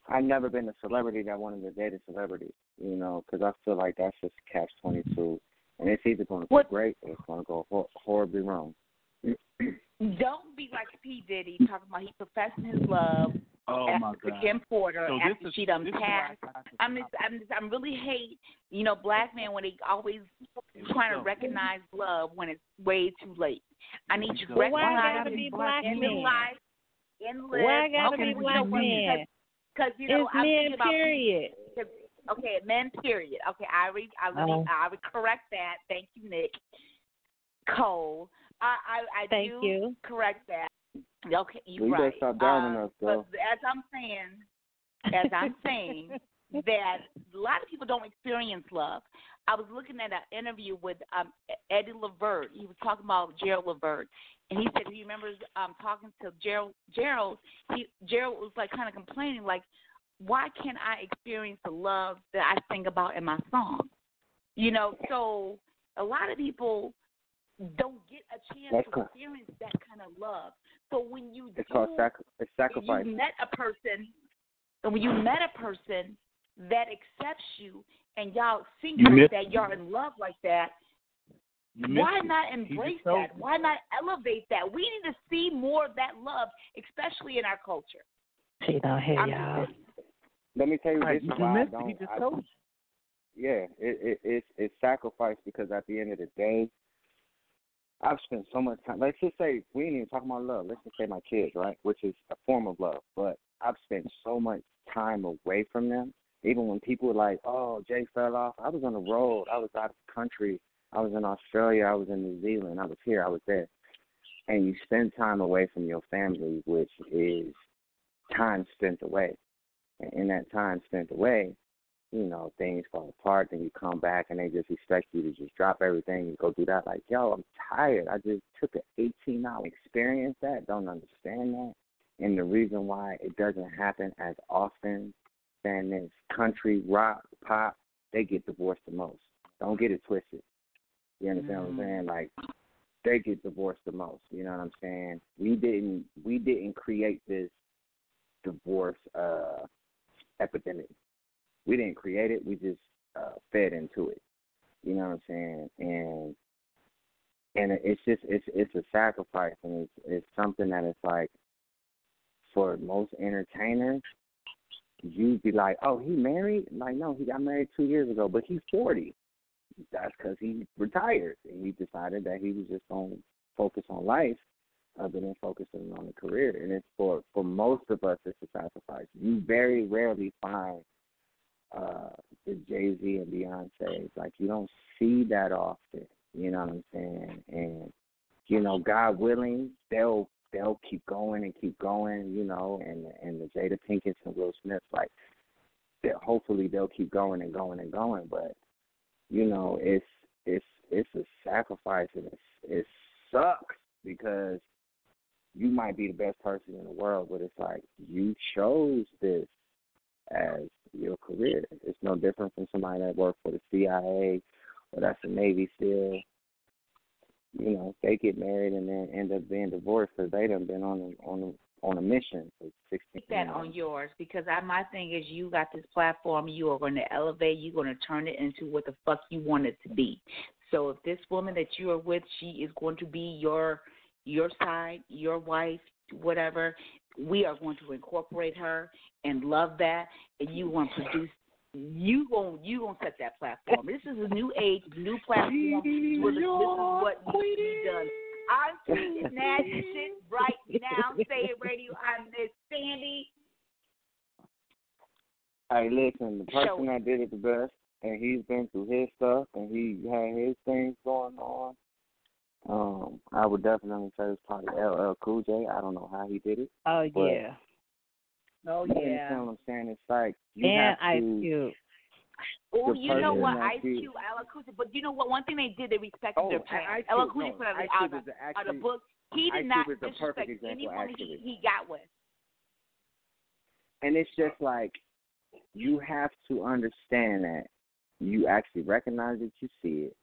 I've never been a celebrity that wanted to date a celebrity, you know, because I feel like that's just catch twenty two, and it's either going to go What- great or it's to go hor- horribly wrong. Don't be like P Diddy talking about he professing his love Oh my after God. Kim Porter So after this is- she done this is passed. I got to I'm just, I'm just, I'm really hate, you know, black men when they always trying to recognize love when it's way too late. I need you to Well, why gotta be black in men? life, in live. Why gotta okay, be you know black what? men? Because you know, It's I'm men, thinking about period. Okay, men. Period. Okay, I re, I re, Oh. I would correct that. Thank you, Nik. Cole. I I, I Thank do you. correct that. Okay, you're Well, you better right. stop downing Uh, us, girl. But as I'm saying, as I'm saying, that a lot of people don't experience love. I was looking at an interview with um, Eddie Levert. He was talking about Gerald Levert, and he said he remembers um, talking to Gerald. Gerald, he Gerald was like kind of complaining, like, why can't I experience the love that I sing about in my song? You know, so a lot of people don't get a chance That's to correct. experience that kind of love. So when you It's do, called sac- it's if sacrifice. you met a person, and when you met a person that accepts you, and y'all sing You like that, y'all in love like that, why not embrace that? Why not elevate that? We need to see more of that love, especially in our culture. She don't hear I'm y'all. just Let me tell you this you why I don't. He just I- told you. yeah, it, it it's it's sacrifice because at the end of the day, I've spent so much time. Let's just say we ain't even talking about love. Let's just say my kids, right? Which is a form of love. But I've spent so much time away from them. Even when people were like, "Oh, Jay fell off," I was on the road. I was out of the country. I was in Australia. I was in New Zealand. I was here. I was there. And you spend time away from your family, which is time spent away. And in that time spent away, you know, things fall apart, then you come back and they just expect you to just drop everything and go do that. Like, yo, I'm tired. I just took an 18 hour experience that, don't understand that. And the reason why it doesn't happen as often than this country, rock, pop, they get divorced the most. Don't get it twisted. You understand what I'm saying? Like, they get divorced the most. You know what I'm saying? We didn't we didn't create this divorce uh epidemic we didn't create it. We just uh, fed into it. You know what I'm saying? And and it's just it's it's a sacrifice, and it's it's something that it's like for most entertainers, you'd be like, oh, he married? Like, no, he got married two years ago, but he's 40. That's because he retired and he decided that he was just going to focus on life other than focusing on the career. And it's for for most of us, it's a sacrifice. You very rarely find uh the Jay Z and Beyonce. Like you don't see that often. You know what I'm saying? And you know, God willing, they'll they'll keep going and keep going, you know, and and the Jada Pinkett and Will Smith, like, that hopefully they'll keep going and going and going. But you know, it's it's it's a sacrifice and it's it sucks because you might be the best person in the world, but it's like you chose this as your career. It's no different from somebody that worked for the CIA or that's a Navy SEAL. You know, they get married and then end up being divorced because they done been on a, on a, on a mission for sixteen. Put that on yours because I my thing is you got this platform. You are going to elevate. You're going to turn it into what the fuck you want it to be. So if this woman that you are with, she is going to be your your side, your wife, whatever, we are going to incorporate her and love that, and you want to produce. You going you gonna set that platform. This is a new age, new platform. This is what needs to be done. I'm tweeting that shit right now. Say it radio. I'm Miss Sandy. Hey, listen, the person that did it the best, and he's been through his stuff, and he had his things going on. Um, I would definitely say it's probably LL Cool J. I don't know how he did it. Oh but yeah. Oh You yeah. what I'm saying? It's like you and have Ice. Cube. Oh, you know what? that Ice you- Cube, Ella Cooper. But you know what? One thing they did, they respected Oh, their parents. Ice Ella Cube, Cooper no, put out, Ice out, Cube of, out of book. He did not Cube disrespect anyone he, he got with. And it's just like you have to understand that you actually recognize that you see it.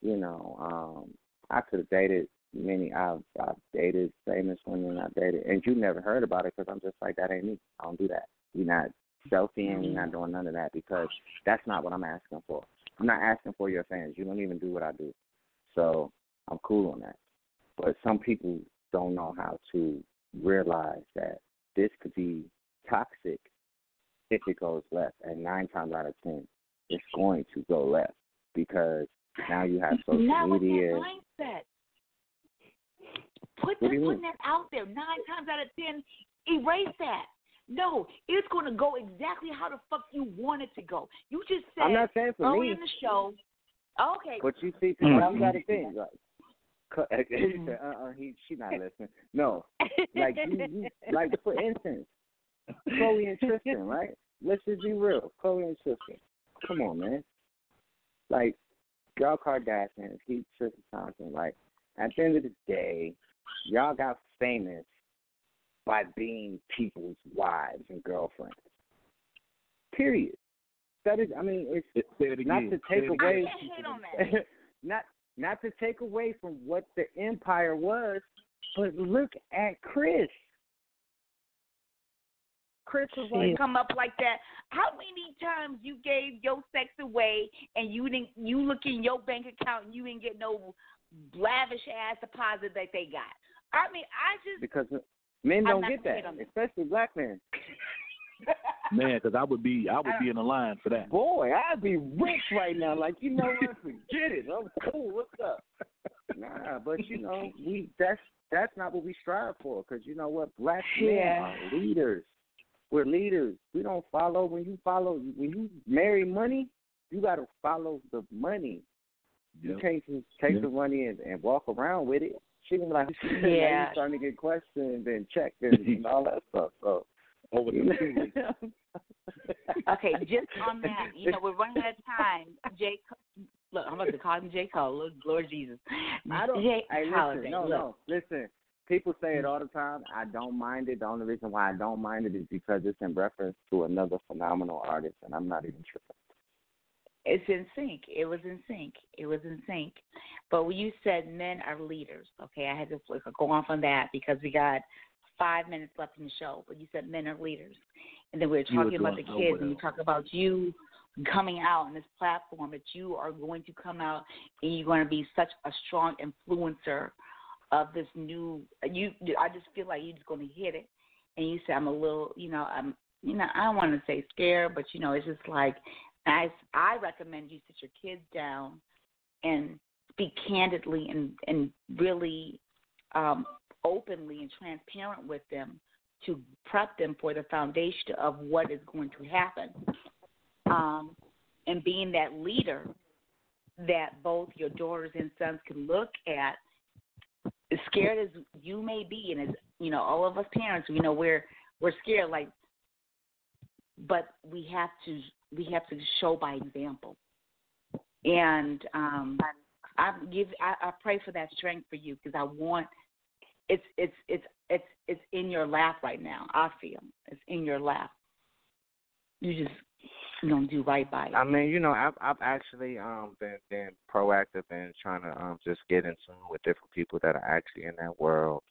You know, um, I could have dated many. I've I've dated famous women. I've dated, and you never heard about it because I'm just like that ain't me. I don't do that. You're not selfieing. You're not mm-hmm. doing none of that because that's not what I'm asking for. I'm not asking for your fans. You don't even do what I do, so I'm cool on that. But some people don't know how to realize that this could be toxic if it goes left. And nine times out of ten, it's going to go left because now you have social Not media. with that mindset. Put What do putting that out there. Nine times out of ten, erase that. No, it's going to go exactly how the fuck you want it to go. You just said I'm not saying for early me. in the show. Okay. But you see, people, you got to think. Like, cu- he said, uh, uh, he, she not listening. No, like you, you, like for instance, Khloe and Tristan, right? Let's just be real, Khloe and Tristan. Come on, man. Like, y'all Kardashians, he Tristan Thompson. Like, at the end of the day, y'all got famous by being people's wives and girlfriends. Period. That is, I mean, it's not to take away, I can't hate on that. not not to take away from what the empire was, but look at Kris. Kris was like, come up like that. How many times you gave your sex away and you didn't? You look in your bank account and you didn't get no lavish ass deposit that they got. I mean, I just because men don't get that, especially black men. Man, because I would be I would be in the line for that. Boy, I'd be rich right now. Like you know what? Forget it. I'm cool. What's up? Nah, but you know we that's that's not what we strive for. Because you know what? Black men Yeah. are leaders. We're leaders. We don't follow. When you follow, when you marry money, you got to follow the money. You can't just take Yep. the money and, and walk around with it. She can be like, now Yeah. you starting to get questioned and checked and, and all that stuff. So Over you the okay. Just on that, you know, we're running out of time. J. Co- Look, I'm about to call him J. Cole. Lord, Lord Jesus. I don't. J. Hey, Holiday. listen, no, look. no, listen. People say it mm. all the time. I don't mind it. The only reason why I don't mind it is because it's in reference to another phenomenal artist, and I'm not even tripping. It's in sync. It was in sync. It was in sync. But when you said men are leaders, okay, I had to go off on that because we got five minutes left in the show. But you said men are leaders, and then we were talking about the kids, and you well. talk about you coming out on this platform that you are going to come out and you're going to be such a strong influencer of this new. You, I just feel like you're just to hit it. And you say I'm a little, you know, I'm, you know, I don't want to say scared, but you know, it's just like I, I recommend you sit your kids down and speak candidly and and really um, openly and transparent with them to prep them for the foundation of what is going to happen. Um, and being that leader that both your daughters and sons can look at scared as you may be, and as you know, all of us parents, you know, we're we're scared. Like, but we have to we have to show by example. And um, I give I, I pray for that strength for you because I want it's it's it's it's it's in your lap right now. I feel it's in your lap. You just you know do right by it. I mean, you know, I've I've actually um been been proactive in trying to um just get in tune with different people that are actually in that world,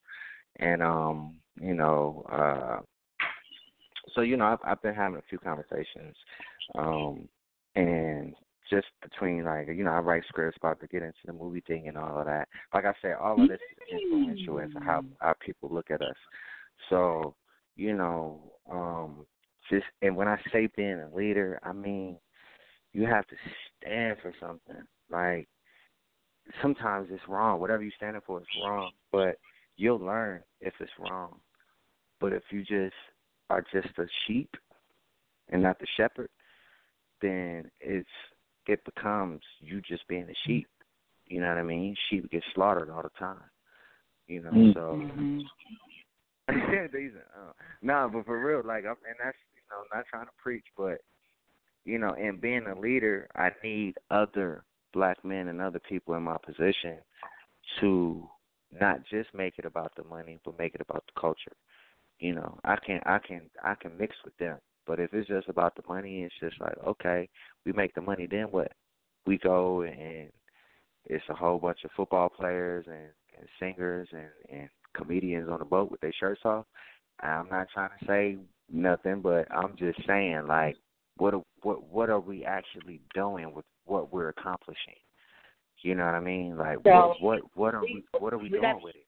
and um you know uh so you know I've I've been having a few conversations, um and just between like you know I write scripts about to get into the movie thing and all of that. Like I said, all of this is influential as how how people look at us. So you know, um, just and when I say being a leader, I mean you have to stand for something. Like sometimes it's wrong. Whatever you're standing for is wrong, but you'll learn if it's wrong. But if you just are just a sheep and not the shepherd, then it's it becomes you just being a sheep. You know what I mean? Sheep get slaughtered all the time. You know, mm-hmm. so these uh, no, but for real, like I'm, and that's know not trying to preach, but you know, in being a leader, I need other black men and other people in my position to not just make it about the money, but make it about the culture. You know, I can I can I can mix with them. But if it's just about the money, it's just like, okay, we make the money, then what? We go and it's a whole bunch of football players and, and singers and, and comedians on the boat with their shirts off. I'm not trying to say nothing, but I'm just saying like what what what are we actually doing with what we're accomplishing? You know what I mean? Like so, what what what are we what are we, we doing got, with it?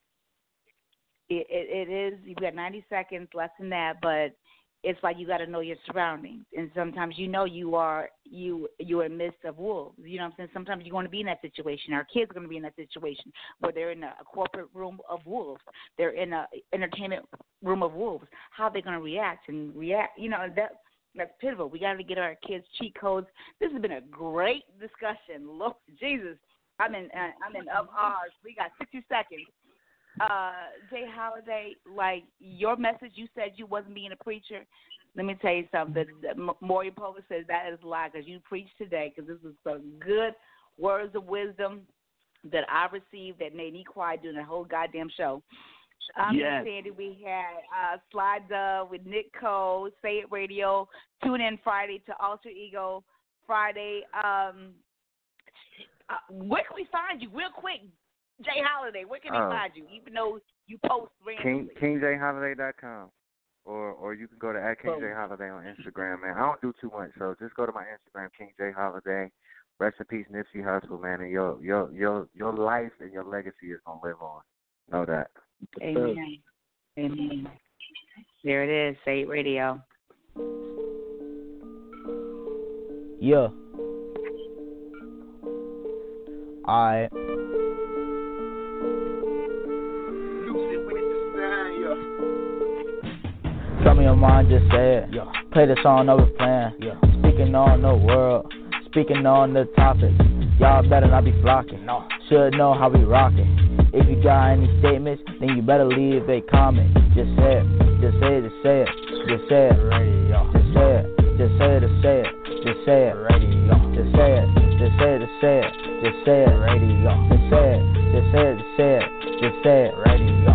It, it? It is. You've got 90 seconds, less than that, but it's like you got to know your surroundings. And sometimes you know you are you you're in midst of wolves you know what i'm saying? Sometimes you're going to be in that situation. Our kids are going to be in that situation where they're in a, a corporate room of wolves. They're in a entertainment room of wolves. How are they going to react and react you know that that's pivotal. We got to get our kids cheat codes. This has been a great discussion. Lord jesus. I'm in uh, i'm in of ours. We got 60 seconds uh, J Holiday, like your message, you said you wasn't being a preacher. Let me tell you something. Maury Povich says that is a lie because you preached today because this is some good words of wisdom that I received that made me quiet during the whole goddamn show. I'm yes. Sandy. We had uh, Sly Dub with Nik Cole, Say It Radio. Tune in Friday to Alter Ego Friday. Um, uh, where can we find you, real quick? J Holiday, where can they oh. find you? Even though you post randomly. King KingJHoliday.com. Or or you can go to at King J Holiday on Instagram, man. I don't do too much, so just go to my Instagram, King J Holiday. Rest in peace, Nipsey Hussle, man, and your your your your life and your legacy is gonna live on. Know that. Amen. Amen. There it is, Say Radio. Yeah. I Tell me your mind, just say it. Yeah. Play the song over playing. Yeah. Speaking on the world, speaking on the topic. Y'all better not be flocking. No. Should know how we rockin'. If you got any statements, then you better leave a comment. Just say it, just say it, just say it, just say it. Ready y'all. Just say it, just say it, just say it, just say it. Just say it, just say it, just say it, just say it. Just say it, just say it, just say it.